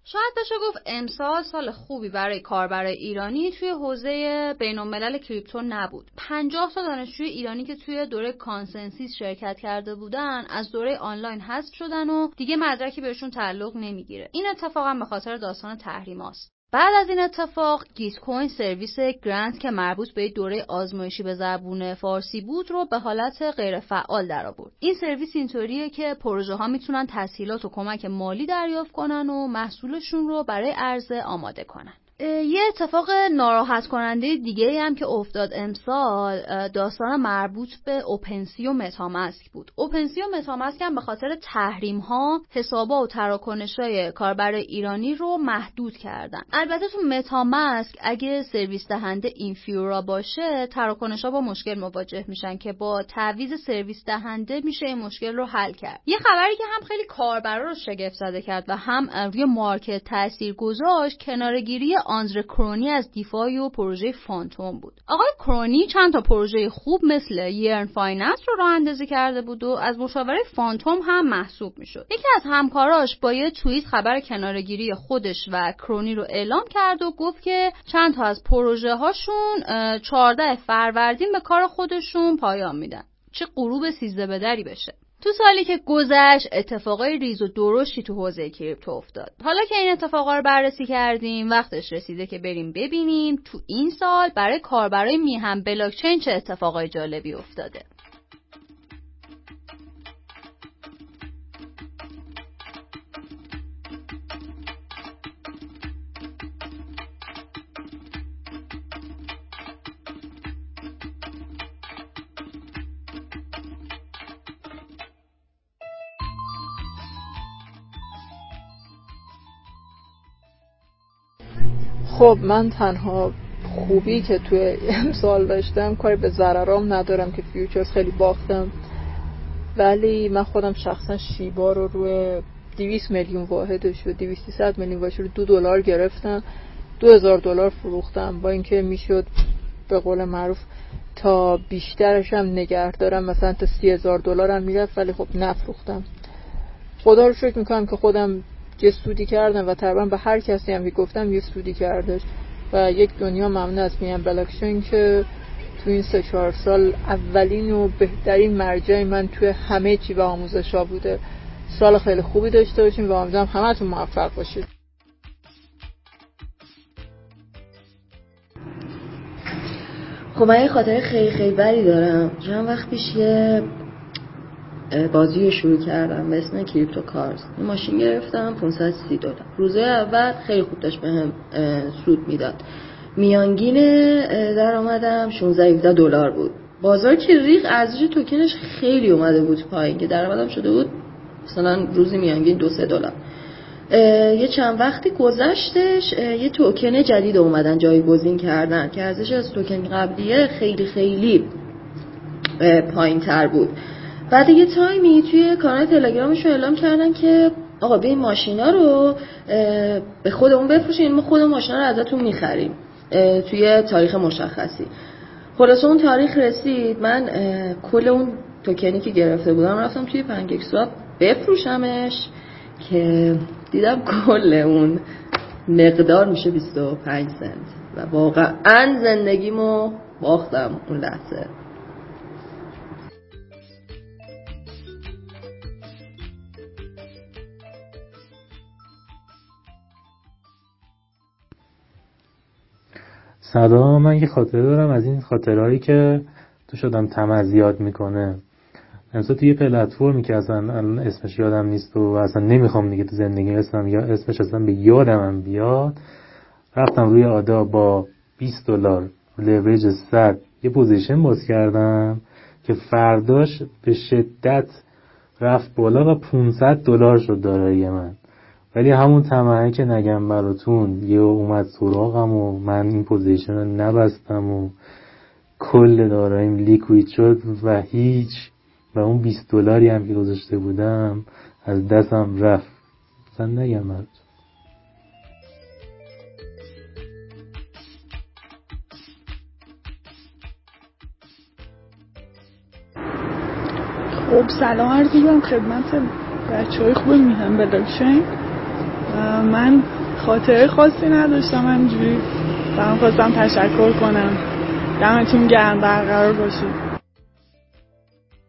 شاید بشه گفت امسال سال خوبی برای کاربرای ایرانی توی حوزه بین الملل crypto نبود. 50 تا دانشجوی ایرانی که توی دوره ConsenSys شرکت کرده بودن از دوره آنلاین حذف شدن و دیگه مدرکی بهشون تعلق نمی‌گیره. این اتفاقا به خاطر داستان تحریماست. بعد از این اتفاق Gitcoin سرویس grant که مربوط به دوره آزمایشی به زبون فارسی بود رو به حالت غیر فعال در آورد. این سرویس اینطوریه که پروژه ها می‌تونن تسهیلات و کمک مالی دریافت کنن و محصولشون رو برای عرضه آماده کنن. یه اتفاق ناراحت کننده دیگه هم که افتاد امسال داستان مربوط به OpenSea و MetaMask بود. OpenSea و MetaMask هم به خاطر تحریم ها حسابا و تراکنش های کاربر ایرانی رو محدود کردن. البته تو MetaMask اگه سرویس دهنده Infura باشه تراکنش ها با مشکل مواجه میشن که با تعویض سرویس دهنده میشه این مشکل رو حل کرد. یه خبری که هم خیلی کاربرا رو شگفت زده کرد و هم روی market تاثیر گذاشت کناره‌گیری آندره کرونیه از DeFi و پروژه Fantom بود. آقای کرونیه چند تا پروژه خوب مثل Yearn Finance رو راه اندازی کرده بود و از مشاورای Fantom هم محسوب می‌شد. یکی از همکاراش با یه توییت خبر کنارگیری خودش و کرونی رو اعلام کرد و گفت که چند تا از پروژه هاشون 14 فروردین به کار خودشون پایان میدن. چه غروب سیزده بدری بشه. تو سالی که گذشت اتفاقای ریز و درشتی تو حوزه کریپتو افتاد. حالا که این اتفاقا رو بررسی کردیم وقتش رسیده که بریم ببینیم تو این سال برای کاربرای میهم بلاکچین چه اتفاقای جالبی افتاده. خب من تنها خوبی که توی امسال داشتم کاری به ضررام ندارم که فیوچرز خیلی باختم. ولی من خودم شخصا شیبا رو روی 200 میلیون واحدش و 200 میلیون واحدش رو دو دلار گرفتم. دو هزار دلار فروختم. با اینکه می‌شد به قول معروف تا بیشترش هم نگه دارم. مثلا تا سی هزار دلار هم می‌رفت ولی خب نفروختم. خدا رو شکر می‌کنم که خودم یه سودی کردم و تقریبا به هر کسی هم که گفتم یه سودی کردش. و یک دنیا ممنون از میان بلاکشین که تو این سه چهار سال اولین و بهترین مرجع من توی همه چی و آموزش ها بوده. سال خیلی خوبی داشته باشیم و امیدوارم همتون موفق باشید. خب من یه خاطر خیلی خیلی بری دارم. چند وقت پیش یه بازی شروع کردم اسم کریپتو کارز. ماشین گرفتم 530 دلار روزه اول خیلی خوب داشت بهم سود می‌داد. میانگین درآمدم 16 17 دلار بود. بازار که ریخ ارزش توکنش خیلی اومده بود پایین که درآمدم شده بود مثلا روزی میانگین دو سه دلار. یه چند وقتی گذشتش یه توکن جدید اومدن جایگزین کردن که ارزش از توکن قبلیه خیلی خیلی پایین تر بود. بعد یه تایمی توی کانال تلگرامش اعلام کردن که آقا به این ماشینا رو به خودمون بفروشین ما خود ماشینا رو ازتون می‌خریم توی تاریخ مشخصی. خلاصه اون تاریخ رسید من کل اون توکنی که گرفته بودم رفتم توی پنکیک بفروشمش که دیدم کل اون مقدار میشه 25 سنت و واقعا زندگیمو باختم اون لحظه. سلام من یه خاطره دارم از این خاطرهایی که تو شدم تمه زیاد می‌کنه. امسا تو یه پلتفرمی که اصلا الان اسمش یادم نیست و اصلا نمی‌خوام دیگه تو زندگی اسمم یا اسمش اصلا به یادم بیاد. رفتم روی ADA با 20 دلار لوریج 100 یه position باز کردم که فرداش به شدت رفت بالا و 500 دلار شد دارایی من. ولی همون طمعه که نگم براتون یه اومد سراغم و من این position رو نبستم و کل داراییم liquid شد و هیچ و اون 20 دلاری هم که گذاشته بودم از دستم رفت. مثلا نگم براتون. خب سلام عرض می‌کنم خدمت بچه های خوب میهم بلاکچین من خاطره خاصی نداشتم همینجوری برام خواستم تشکر کنم. دمتون گرم برقرار باشید.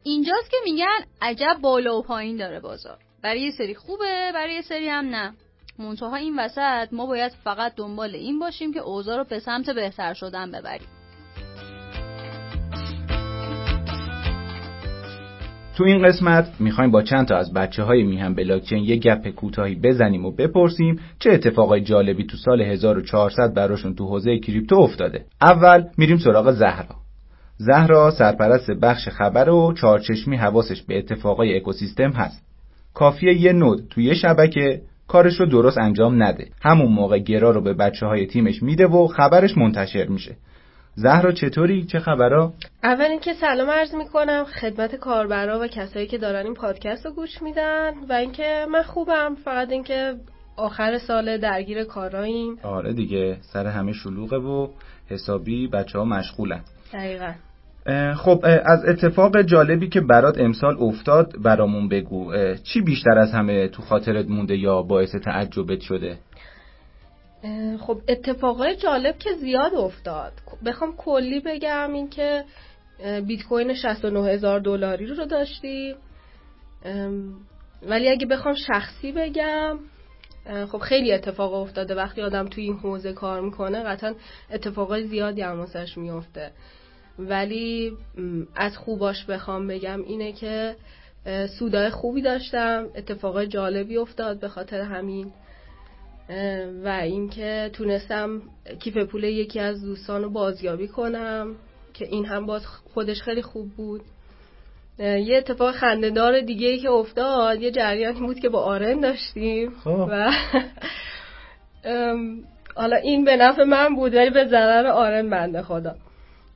اینجاست که میگن عجب بالا و پایین داره بازار. برای یه سری خوبه برای یه سری هم نه. منتها این وسط ما باید فقط دنبال این باشیم که اوضاع رو به سمت بهتر شدن ببریم. تو این قسمت می‌خوایم با چند تا از بچه های میهم بلاکچین یه گپ کوتاهی بزنیم و بپرسیم چه اتفاقای جالبی تو سال 1400 براشون تو حوزه کریپتو افتاده. اول میریم سراغ زهرا. زهرا سرپرست بخش خبر و چارچشمی حواسش به اتفاقای اکوسیستم هست. کافیه یه نود توی یه شبکه کارش رو درست انجام نده. همون موقع گرا رو به بچه های تیمش میده و خبرش منتشر میشه. زهرا چطوری؟ چه خبرها اول اینکه سلام عرض می‌کنم خدمت کاربرا و کسایی که دارن این پادکست رو گوش میدن و اینکه من خوبم فقط اینکه آخر سال درگیر کاراییم. آره دیگه سر همه شلوغه و حسابی بچه ها مشغولن. دقیقا. خب از اتفاق جالبی که برات امسال افتاد برامون بگو. چی بیشتر از همه تو خاطرت مونده یا باعث تعجبت شده؟ خب اتفاقای جالب که زیاد افتاد. بخوام کلی بگم اینکه بیت کوین 69 هزار دلاری رو داشتیم ولی اگه بخوام شخصی بگم خب خیلی اتفاق افتاده. وقتی آدم توی این حوزه کار می‌کنه قطعا اتفاقای زیادی هم میفته ولی از خوباش بخوام بگم اینه که سودای خوبی داشتم. اتفاقای جالبی افتاد به خاطر همین. و اینکه تونستم کیف پول یکی از دوستان رو بازیابی کنم که این هم باز خودش خیلی خوب بود. یه اتفاق خندهدار دیگه ای که افتاد یه جریانی بود که با آرن داشتیم. خب. و [laughs] حالا این به نفع من بود ولی به ضرر آرن بنده خدا.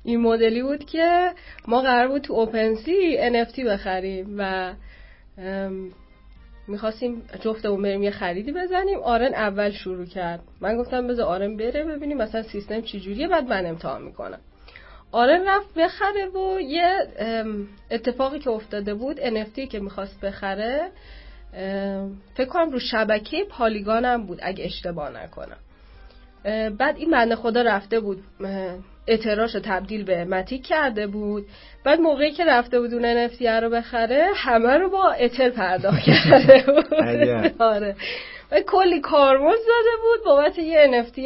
این مدلی بود که ما قرار بود تو اوپنسی NFT بخریم و می‌خواستیم جفتمون بریم یه خریدی بزنیم. آرن اول شروع کرد. من گفتم بذار آرن بره ببینیم مثلا سیستم چجوریه بعد من امتحان می‌کنم. آرن رفت بخره و یه اتفاقی که افتاده بود NFT که می‌خواست بخره فکر کنم رو شبکه پالیگانم بود اگه اشتباه نکنم. بعد این بنده خدا رفته بود. اتراش رو تبدیل به متیک کرده بود. بعد موقعی که رفته بود اون NFT رو بخره همه رو با اتر پرداخت [laughs] کرده بود. آره. و کلی کارمز داده بود بابت یه NFT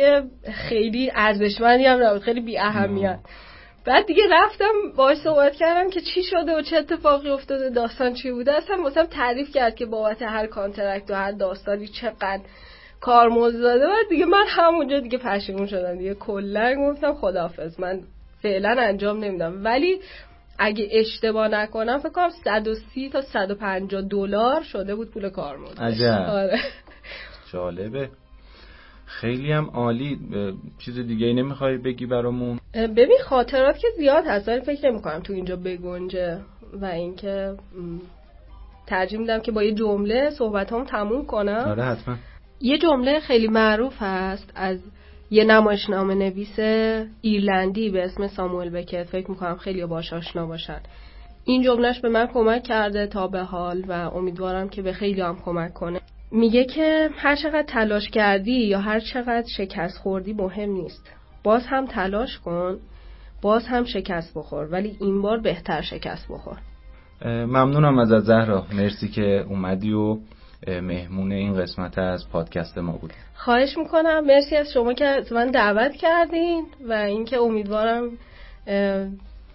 خیلی ارزشمندی هم نبود خیلی بی اهمیت. بعد دیگه رفتم باهاش صحبت کردم که چی شده و چه اتفاقی افتاده داستان چی بوده اصلا واسم تعریف کرد که بابت هر contract و هر داستانی چقدر کارمزد داده و دیگه من همونجا دیگه پشیمون شدم دیگه. کلا گفتم خداحافظ. من فعلا انجام نمیدم. ولی اگه اشتباه نکنم فکر کنم 130 تا 150 دلار شده بود پول کارمزد. عجب. آره. جالبه. خیلی هم عالی. چیز دیگه ای نمی‌خوای بگی برامون؟ ببین خاطرات که زیاد هست. ولی فکر نمی کنم تو اینجا بگنجه و اینکه ترجیح میدم که با یه جمله صحبت هم تموم کنم. آره حتما. یه جمله خیلی معروف هست از یه نمایشنامه نویس ایرلندی به اسم ساموئل بکر. فکر می‌کنم خیلی باش آشنا باشن. این جملهش به من کمک کرده تا به حال و امیدوارم که به خیلی هم کمک کنه. میگه که هر چقدر تلاش کردی یا هر چقدر شکست خوردی مهم نیست. باز هم تلاش کن باز هم شکست بخور ولی این بار بهتر شکست بخور. ممنونم از زهرا. مرسی که اومدی و مهمون این قسمت از پادکست ما بود. خواهش می‌کنم. مرسی از شما که من دعوت کردین و اینکه امیدوارم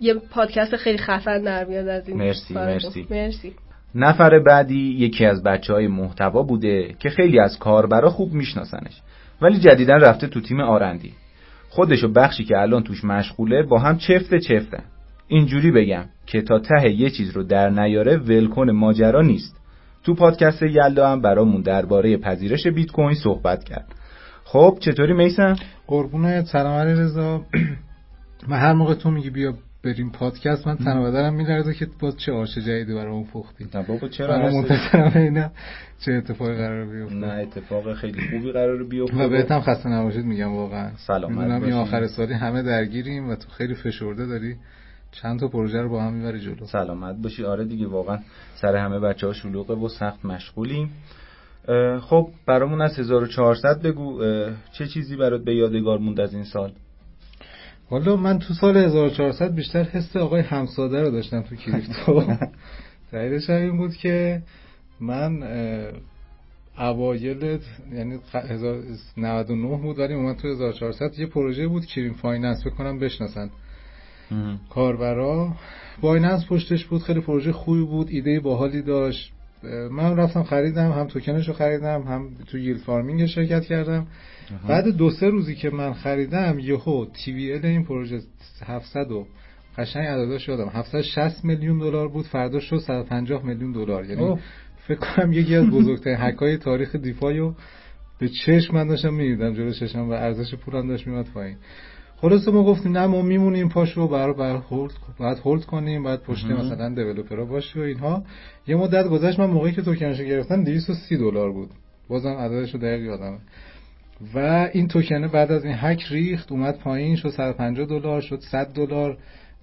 یه پادکست خیلی خفن در بیاد از این مرسی مرسی. مرسی. نفر بعدی یکی از بچه های محتوا بوده که خیلی از کاربرا خوب میشناسنش ولی جدیدا رفته تو تیم آرندی. خودش و بخشی که الان توش مشغوله با هم چفت چفتن. اینجوری بگم که تا ته یه چیز رو در نیاره ولکن ماجرا نیست. تو پادکست یلدا هم برامون درباره پذیرش بیت کوین صحبت کرد. خب چطوری میسن قربونت سلام علی رضا. [clears throat] من هر موقع تو میگی بیا بریم پادکست من تنها بدنم میلرزه که باز چه آش جدیدی برامون پختی. نه بابا چرا من منتظرم ببینم چه اتفاقی قرار بیفته؟ نه اتفاق خیلی خوبی قرار بیفته. و بهتم خسته نباشید میگم واقعا. سلامت می‌دونم این آخر سالی همه درگیریم و تو خیلی فشرده داری. چند تا پروژه رو با هم می‌بری جلو. سلامت باشی. آره دیگه واقعا سر همه بچه ها شلوغه و سخت مشغولیم. خب برامون از 1400 بگو. چه چیزی برات به یادگار موند از این سال؟ والا من تو سال 1400 بیشتر حس آقای همساده رو داشتم تو crypto. [laughs] دلیلش این بود که من اوایل یعنی 99 بود ولی اومد تو 1400 یه پروژه بود Cream Finance فکر کنم بشناسن. کاربرا. Binance پشتش بود خیلی پروژه خوبی بود ایده باحالی داشت. من رفتم خریدم هم توکنش رو خریدم هم تو yield farming شرکت کردم. بعد دو سه روزی که من خریدم یهو TVL این پروژه 700 و قشنگ عدداش یادم. 760 میلیون دلار بود فردا شد 150 میلیون دلار. یعنی فکر کنم یکی از بزرگترین هکای تاریخ DeFi و به چشم من داشتم می‌دیدم جلو چشم و ارزش پولم داشت میاد پایین. خلاصه ما گفتیم نه ما میمونیم پاشو برای بر hold بعد هولد کنیم بعد پشت مثلا دیولپرها باشی و اینها. یه مدت گذشت من موقعی که توکنشو گرفتم 230 دلار بود. بازم عددش رو دقیق یادمه. و این توکنه بعد از این هک ریخت اومد پایین شد 150 دلار شد 100 دلار.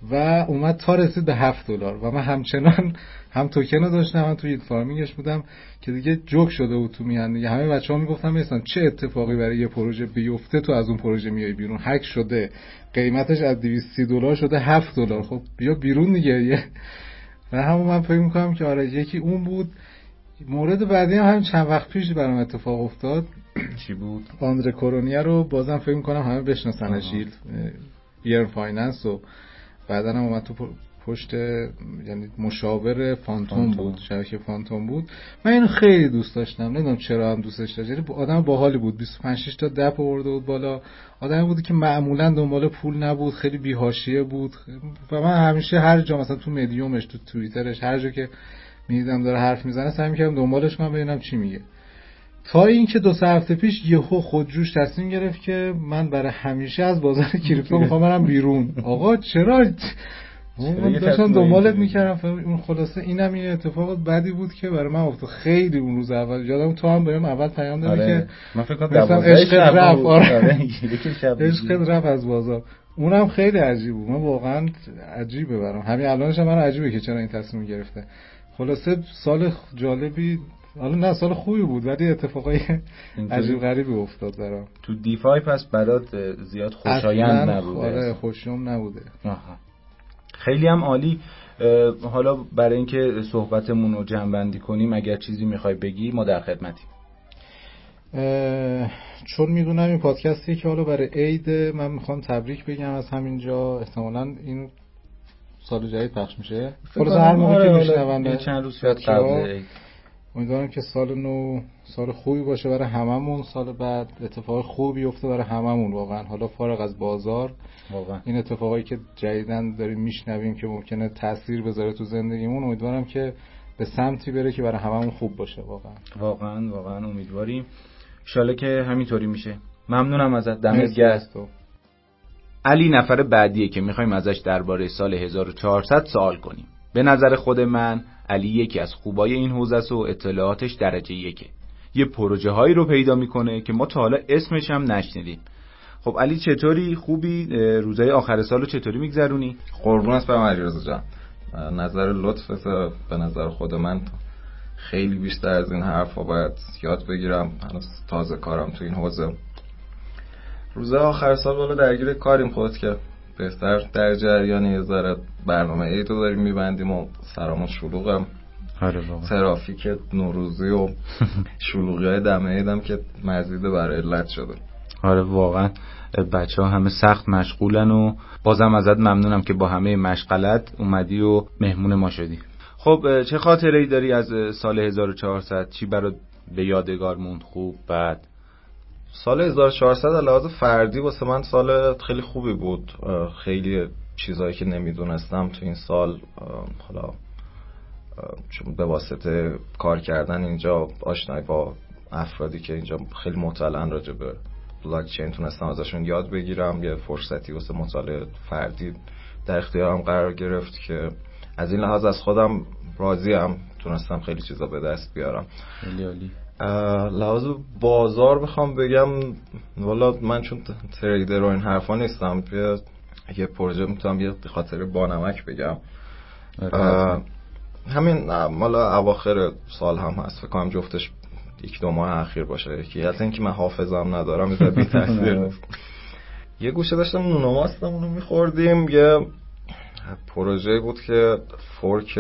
و اومد تا رسید به 7 دلار و من همچنان هم توکن رو داشتم هم توی فارمینگش بودم که دیگه جوک شده بود تو میان دیگه همه بچه‌ها می‌گفتن مثلا چه اتفاقی برای یه پروژه بیفته تو از اون پروژه میای بیرون هک شده قیمتش از 230 دلار شده 7 دلار خب بیا بیرون دیگه و همون من فکر می‌کنم که آره یکی اون بود مورد بعدی هم همین چند وقت پیش برام اتفاق افتاد چی بود آندره کرونیه رو بازم فکر می‌کنم همه بشناسنش Yearn Finance و بعدا هم اومد تو پشت یعنی مشاور Fantom بود شبکه Fantom بود. من اینو خیلی دوست داشتم نمی‌دونم چرا هم دوستش داشتم یعنی آدم باحالی بود. 25 6 تا dApp آورده بود بالا. آدمی بود که معمولا دنبال پول نبود خیلی بی‌حاشیه بود. و من همیشه هر جا مثلا تو مدیومش تو توییترش هر جا که می‌دیدم داره حرف می‌زنه سعی می‌کردم دنبالش کنم ببینم چی میگه. تا اینکه دو سه هفته پیش یهو خودجوش تصمیم گرفت که من برای همیشه از بازار کریپتو می‌خوام برم بیرون. آقا چرا؟ من داشتم دنبالت می‌کردم اون خلاصه اینم این اتفاق بدی بود که برای من افتاد. خیلی اون روز اول. یادم تو هم بهم اول پیام دادی که من فکر کنم عشق رفت. آره. [laughs] عشق رفت از بازار. اونم خیلی عجیب بود. من واقعا عجیبه برام. همین الانش من عجیبه که چرا این تصمیم گرفته. خلاصه سال جالبی حالا نه سال خوبی بود ولی اتفاقای عجیب غریبی افتاد برام. تو دیفای پس برات زیاد خوشایند نبوده. آره خوشم نبوده. آها. خیلی هم عالی. حالا برای اینکه صحبتمون رو جنبندی کنیم اگر چیزی می‌خوای بگی ما در خدمتیم. چون می‌دونم این پادکستی که حالا برای عید من می‌خوام تبریک بگم از همینجا. احتمالا این سال جدید پخش میشه. خلاص هر موقع که آره، میشنونده چند روز قبل امیدوارم که سال نو سال خوبی باشه برای هممون. سال بعد اتفاق خوبی بیفته برای هممون واقعا. حالا فارغ از بازار. واقعا. این اتفاقایی که جدیدن داریم میشنویم که ممکنه تاثیر بذاره تو زندگیمون. امیدوارم که به سمتی بره که برای هممون خوب باشه. واقعا. واقعا واقعا امیدواریم. ان که همینطوری میشه. ممنونم ازت دمت گرم. علی نفر بعدیه که می‌خوایم ازش درباره سال 1400 سوال کنیم. به نظر خود من علی یکی از خوبای این حوزه و اطلاعاتش درجه یکه. یه پروژه هایی رو پیدا می‌کنه که ما تا حالا اسمش هم نشنیدیم. خب علی چطوری؟ خوبی؟ روزای آخر سال رو چطوری میگذرونی؟ قربون است برم علیرضا جان. نظر لطف به نظر خود من خیلی بیشتر از این حرفا باید یاد بگیرم. هنوز تازه کارم تو این حوزه. روزه آخر سال بالا درگیر کاریم خود که. بهتر در جریان یه ذره برنامه عید رو داریم میبندیم و سرامون شلوغم. آره ترافیک نوروزی و [laughs] شلوغی های دم عیدم که مزید بر علت شده. آره واقعا. بچه ها همه سخت مشغولن و بازم ازت ممنونم که با همه مشغلت اومدی و مهمون ما شدی. خب چه خاطره ای داری از سال 1400 چی برات به یادگار موند؟ خوب بعد سال 1400 لحاظ فردی واسه من سال خیلی خوبی بود. خیلی چیزهایی که نمی‌دونستم تو این سال حالا چون به واسطه کار کردن اینجا آشنایی با افرادی که اینجا خیلی مطالعن راجع به بلاک چین تونستم ازشون یاد بگیرم. یه فرصتی واسه مطالعه فردی در اختیارم قرار گرفت که از این لحاظ از خودم راضیم. تونستم خیلی چیزا به دست بیارم. خیلی عالی. لحاظ بازار بخوام بگم والا من چون تریدر و این حرفا نیستم یه پروژه می‌تونم یه خاطر بانمک بگم. آره، همین مالا اواخر سال هم هست فکر کنم جفتش یک دو ماه اخیر باشه. یکی از اینکه من حافظم ندارم یه بی تاثیر [laughs] یه گوشه داشتم نونماستم اونو میخوردیم یه پروژه بود که فورک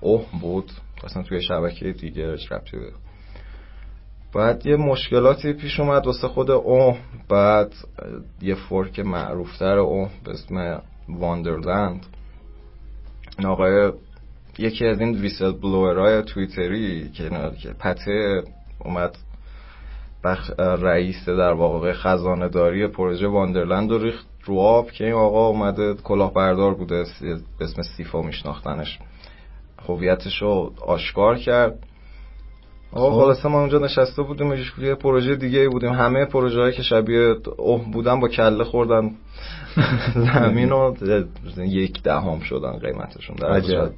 اوه بود. اصلا توی شبکه دیگه ربطی بعد یه مشکلاتی پیش اومد واسه خود اوه. بعد یه فورک معروفتر اوه به اسم واندرلند آقای یکی از این ویسل بلوورای تویتری که پته اومد بخ رئیس در واقع خزانه داری پروژه واندرلند رو ریخت رو آب که این آقا اومده کلاهبردار بوده به اسم سیفا میشناختنش. هویتش رو آشکار کرد. آقا خب. خلاصه ما اونجا نشسته بودیم یه پروژه دیگه بودیم. همه پروژه هایی که شبیه اوه بودن با کله خوردن [laughs] زمین رو یک دهم شدن قیمتشون. در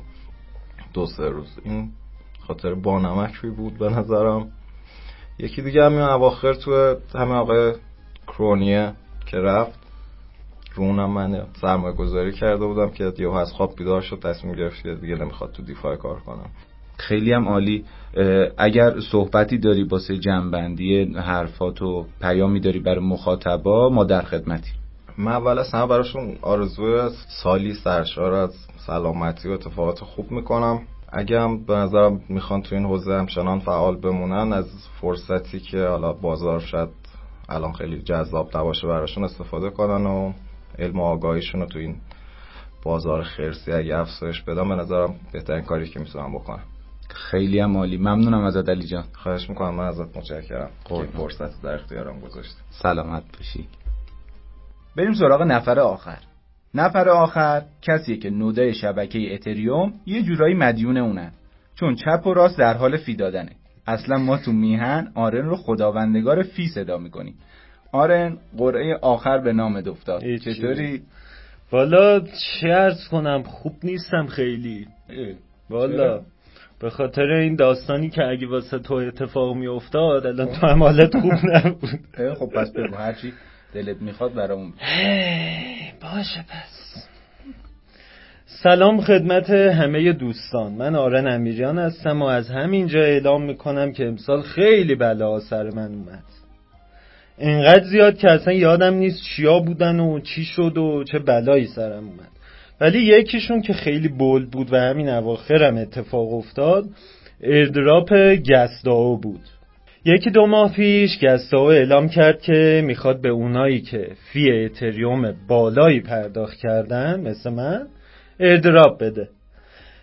دو سه روز. این خاطر بانمک بود به نظرم. یکی دیگه همین اواخر تو همین آقای کرونیه که رفت. رو اونم من سرمایه گذاری کرده بودم که یه از خواب بیدار شد تصمیم گرفت که دیگه نمی‌خواد تو دیفای کار کنم. خیلی هم عالی. اگر صحبتی داری باسه جنبندی حرفات و پیامی داری برای مخاطبا ما در خدمتی من اول از همه براشون آرزوی سالی سرشار از سلامتی و اتفاقات خوب می‌کنم. اگه هم به نظرم می‌خوان تو این حوزه همچنان فعال بمونن از فرصتی که حالا بازار شد الان خیلی جذاب نباشه براشون استفاده کنن و علم و آگاهیشون رو تو این بازار خرسی اگه افزایش بدم به نظرم بهترین کاری که می‌تونم بکنم. خیلی هم عالی. ممنونم ازت علی جان خواهش می‌کنم. من ازت متشکرم. که فرصت در اختیارم گذاشتی. سلامت باشی. بریم سراغ نفر آخر. نفر آخر کسیه که نوده شبکه اتریوم یه جورایی مدیون اونه چون چپ و راست در حال فی دادنه. اصلا ما تو میهن آرن رو خداوندگار فی صدا می‌کنیم. آرن قرعه آخر به نام دفتاد چطوری؟ والا چه ارز کنم؟ خوب نیستم خیلی. والا به خاطر این داستانی که اگه واسه تو اتفاق می افتاد الان تو هم حالت [laughs] خوب نبود. خب پس بگو هرچی دلت می‌خواد برامون باشه پس. سلام خدمت همه دوستان. من آرن امیریان هستم و از همینجا اعلام می‌کنم که امسال خیلی بلا سر من اومد. انقدر زیاد که اصلا یادم نیست چیا بودن و چی شد و چه بلایی سرم اومد. ولی یکیشون که خیلی بولد بود و همین اواخرم اتفاق افتاد اردراپ گستاو بود. یکی دو ماه پیش Gas DAO اعلام کرد که می‌خواد به اونایی که fee اتریوم بالایی پرداخت کردن مثل من airdrop بده.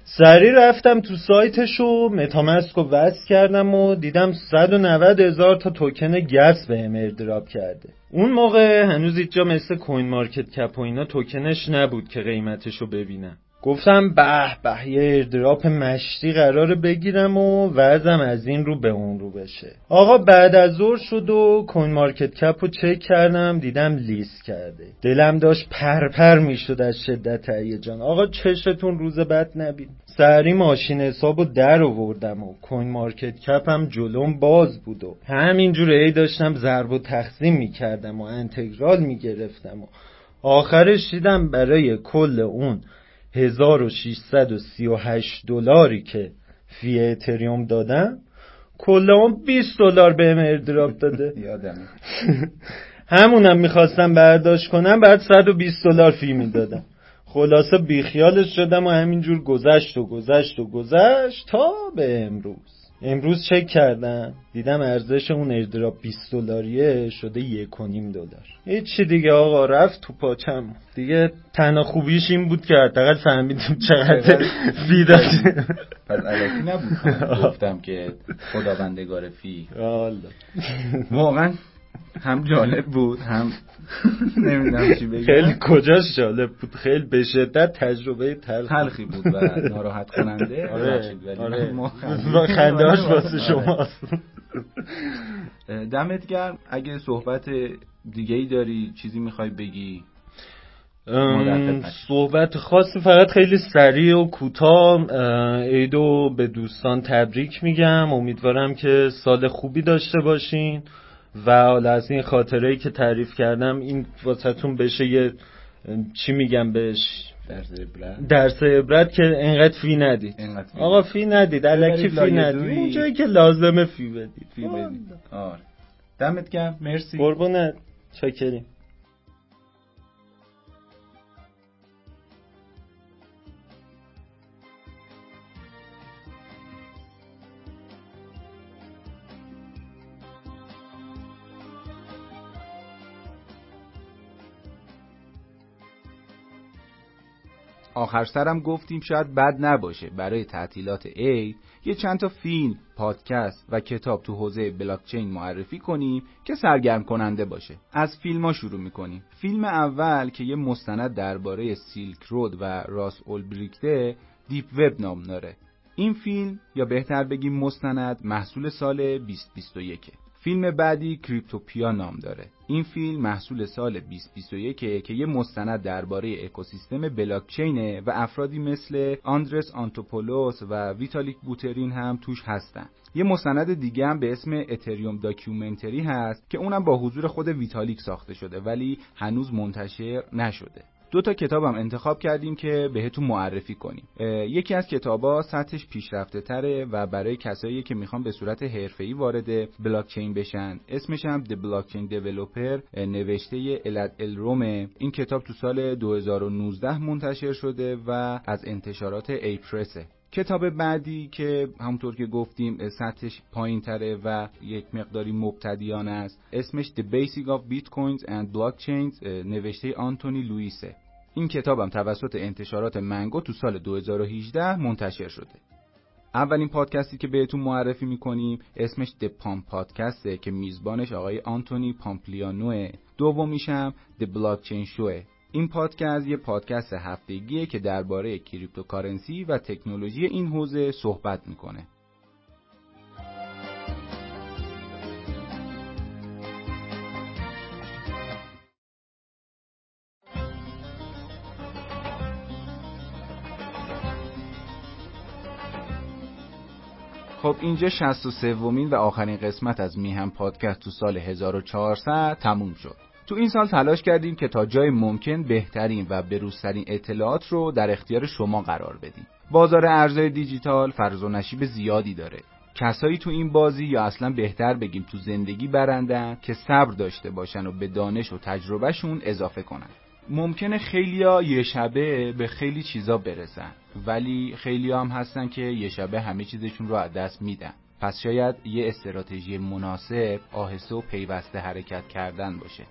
سریع رفتم تو سایتش و MetaMask رو وصل کردم و دیدم 190 هزار تا token gas بهم airdrop کرده. اون موقع هنوز اینجا مثل CoinMarketCap و اینا توکنش نبود که قیمتش رو ببینم. گفتم به به یه airdrop مشتی قرار بگیرم و وضعم از این رو به اون رو بشه. آقا بعد از ظهر شد و CoinMarketCap رو چک کردم دیدم لیست کرده. دلم داشت پرپر می‌شد از شدت هیجان. آقا چشتون روز بد نبینه سری ماشین حساب و در آوردم و CoinMarketCap هم جلوم باز بود و همینجور ای داشتم ضرب و تقسیم می‌کردم و انتگرال می‌گرفتم و آخرش دیدم برای کل اون 1638 دلاری که fee اتریوم دادم کل اون 20 دلار بهم airdrop داده. [laughs] یادم همونم می‌خواستم برداشت کنم بعد 120 دلار fee می‌دادم. خلاصه بیخیالش شدم و همینجور گذشت و گذشت و گذشت تا به امروز. امروز چک کردم دیدم ارزش اون ایردراپ 20 دلاریه شده یک و نیم دلار. هیچی دیگه آقا رفت تو پاچم. دیگه تنها خوبیش این بود که حداقل فهمیدم چقدر فی داده پس علکی نبود. [laughs] گفتم که خداوندگار فی واقعا هم جالب بود هم نمی‌دونم چی بگم. خیلی کجاش جالب بود؟ خیلی به شدت تجربه تلخ تلخی بود و ناراحت کننده. [laughs] آره آره. خندهاش واسه آره. شماست. دمت گرم. اگه صحبت دیگه ای داری چیزی می‌خوای بگی. صحبت خاصی فقط خیلی سریع و کوتاه. اه، عیدو به دوستان تبریک میگم. امیدوارم که سال خوبی داشته باشین. و حالا از این خاطره که تعریف کردم این واسهتون بشه یه چی میگم بهش؟ درس عبرت. درس عبرت که انقدر فی ندید. انقدر آقا فی ندید الکی فی ندید. اون جایی که لازمه فی بدید. فی بدی آره. دمت گرم. مرسی. قربونت چاکریم. آخر سرم گفتیم شاید بد نباشه برای تعطیلات عید یه چند تا فیلم، پادکست و کتاب تو حوزه بلاکچین معرفی کنیم که سرگرم کننده باشه. از فیلم ها شروع می‌کنیم. فیلم اول که یه مستند درباره Silk Road و راس اولبریکته Deep Web نام داره. این فیلم یا بهتر بگیم مستند محصول سال 2021 فیلم بعدی Cryptopia نام داره. این فیلم محصول سال 2021 که یه مستند درباره اکوسیستم بلاکچینه و افرادی مثل آندرس آنتوپولوس و ویتالیک بوترین هم توش هستن. یه مستند دیگه هم به اسم Ethereum Documentary هست که اونم با حضور خود ویتالیک ساخته شده ولی هنوز منتشر نشده. دو تا کتابم انتخاب کردیم که بهتون معرفی کنیم. یکی از کتابا سطحش پیشرفته تره و برای کسایی که می‌خوان به صورت حرفه‌ای وارد بلاکچین بشن اسمش هم The Blockchain Developer نوشته الاد الرومه این کتاب تو سال 2019 منتشر شده و از انتشارات Apress ه کتاب بعدی که همونطور که گفتیم سطحش پایین تره و یک مقداری مبتدیانه است. اسمش The Basic of Bitcoins and Blockchains نوشته آنتونی لوئیسه. این کتابم توسط انتشارات منگو تو سال 2018 منتشر شده. اولین پادکستی که بهتون معرفی می‌کنیم اسمش د پام پادکسته که میزبانش آقای آنتونی پامپلیانوه دومیشم د بلاکچین شوه این پادکست یه پادکست هفتگیه که درباره cryptocurrency و تکنولوژی این حوزه صحبت می‌کنه. خب اینجا 63 ومین و آخرین قسمت از میهم پادکست تو سال 1400 تموم شد. تو این سال تلاش کردیم که تا جای ممکن بهترین و بروزترین اطلاعات رو در اختیار شما قرار بدیم. بازار ارزهای دیجیتال فراز و نشیب زیادی داره. کسایی تو این بازی یا اصلا بهتر بگیم تو زندگی برندن که صبر داشته باشن و به دانش و تجربهشون اضافه کنن. ممکنه خیلیا یه شبه به خیلی چیزا برسن ولی خیلیا هم هستن که یه شبه همه چیزشون رو از دست میدن. پس شاید یه استراتژی مناسب آهسته و پیوسته حرکت کردن باشه.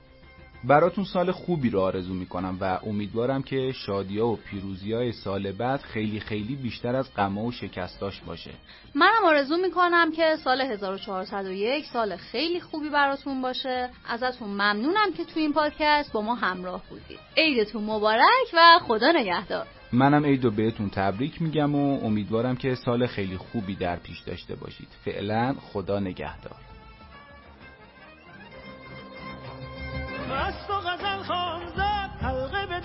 براتون سال خوبی رو آرزو می‌کنم و امیدوارم که شادیا و پیروزی های سال بعد خیلی خیلی بیشتر از غم و شکستاش باشه. منم آرزو می‌کنم که سال 1401 سال خیلی خوبی براتون باشه. ازتون ممنونم که تو این پادکست با ما همراه بودید. عیدتون مبارک و خدا نگهدار. منم عیدو بهتون تبریک میگم و امیدوارم که سال خیلی خوبی در پیش داشته باشید. فعلا خدا نگهدار. مست و غزل خان زد حلقه به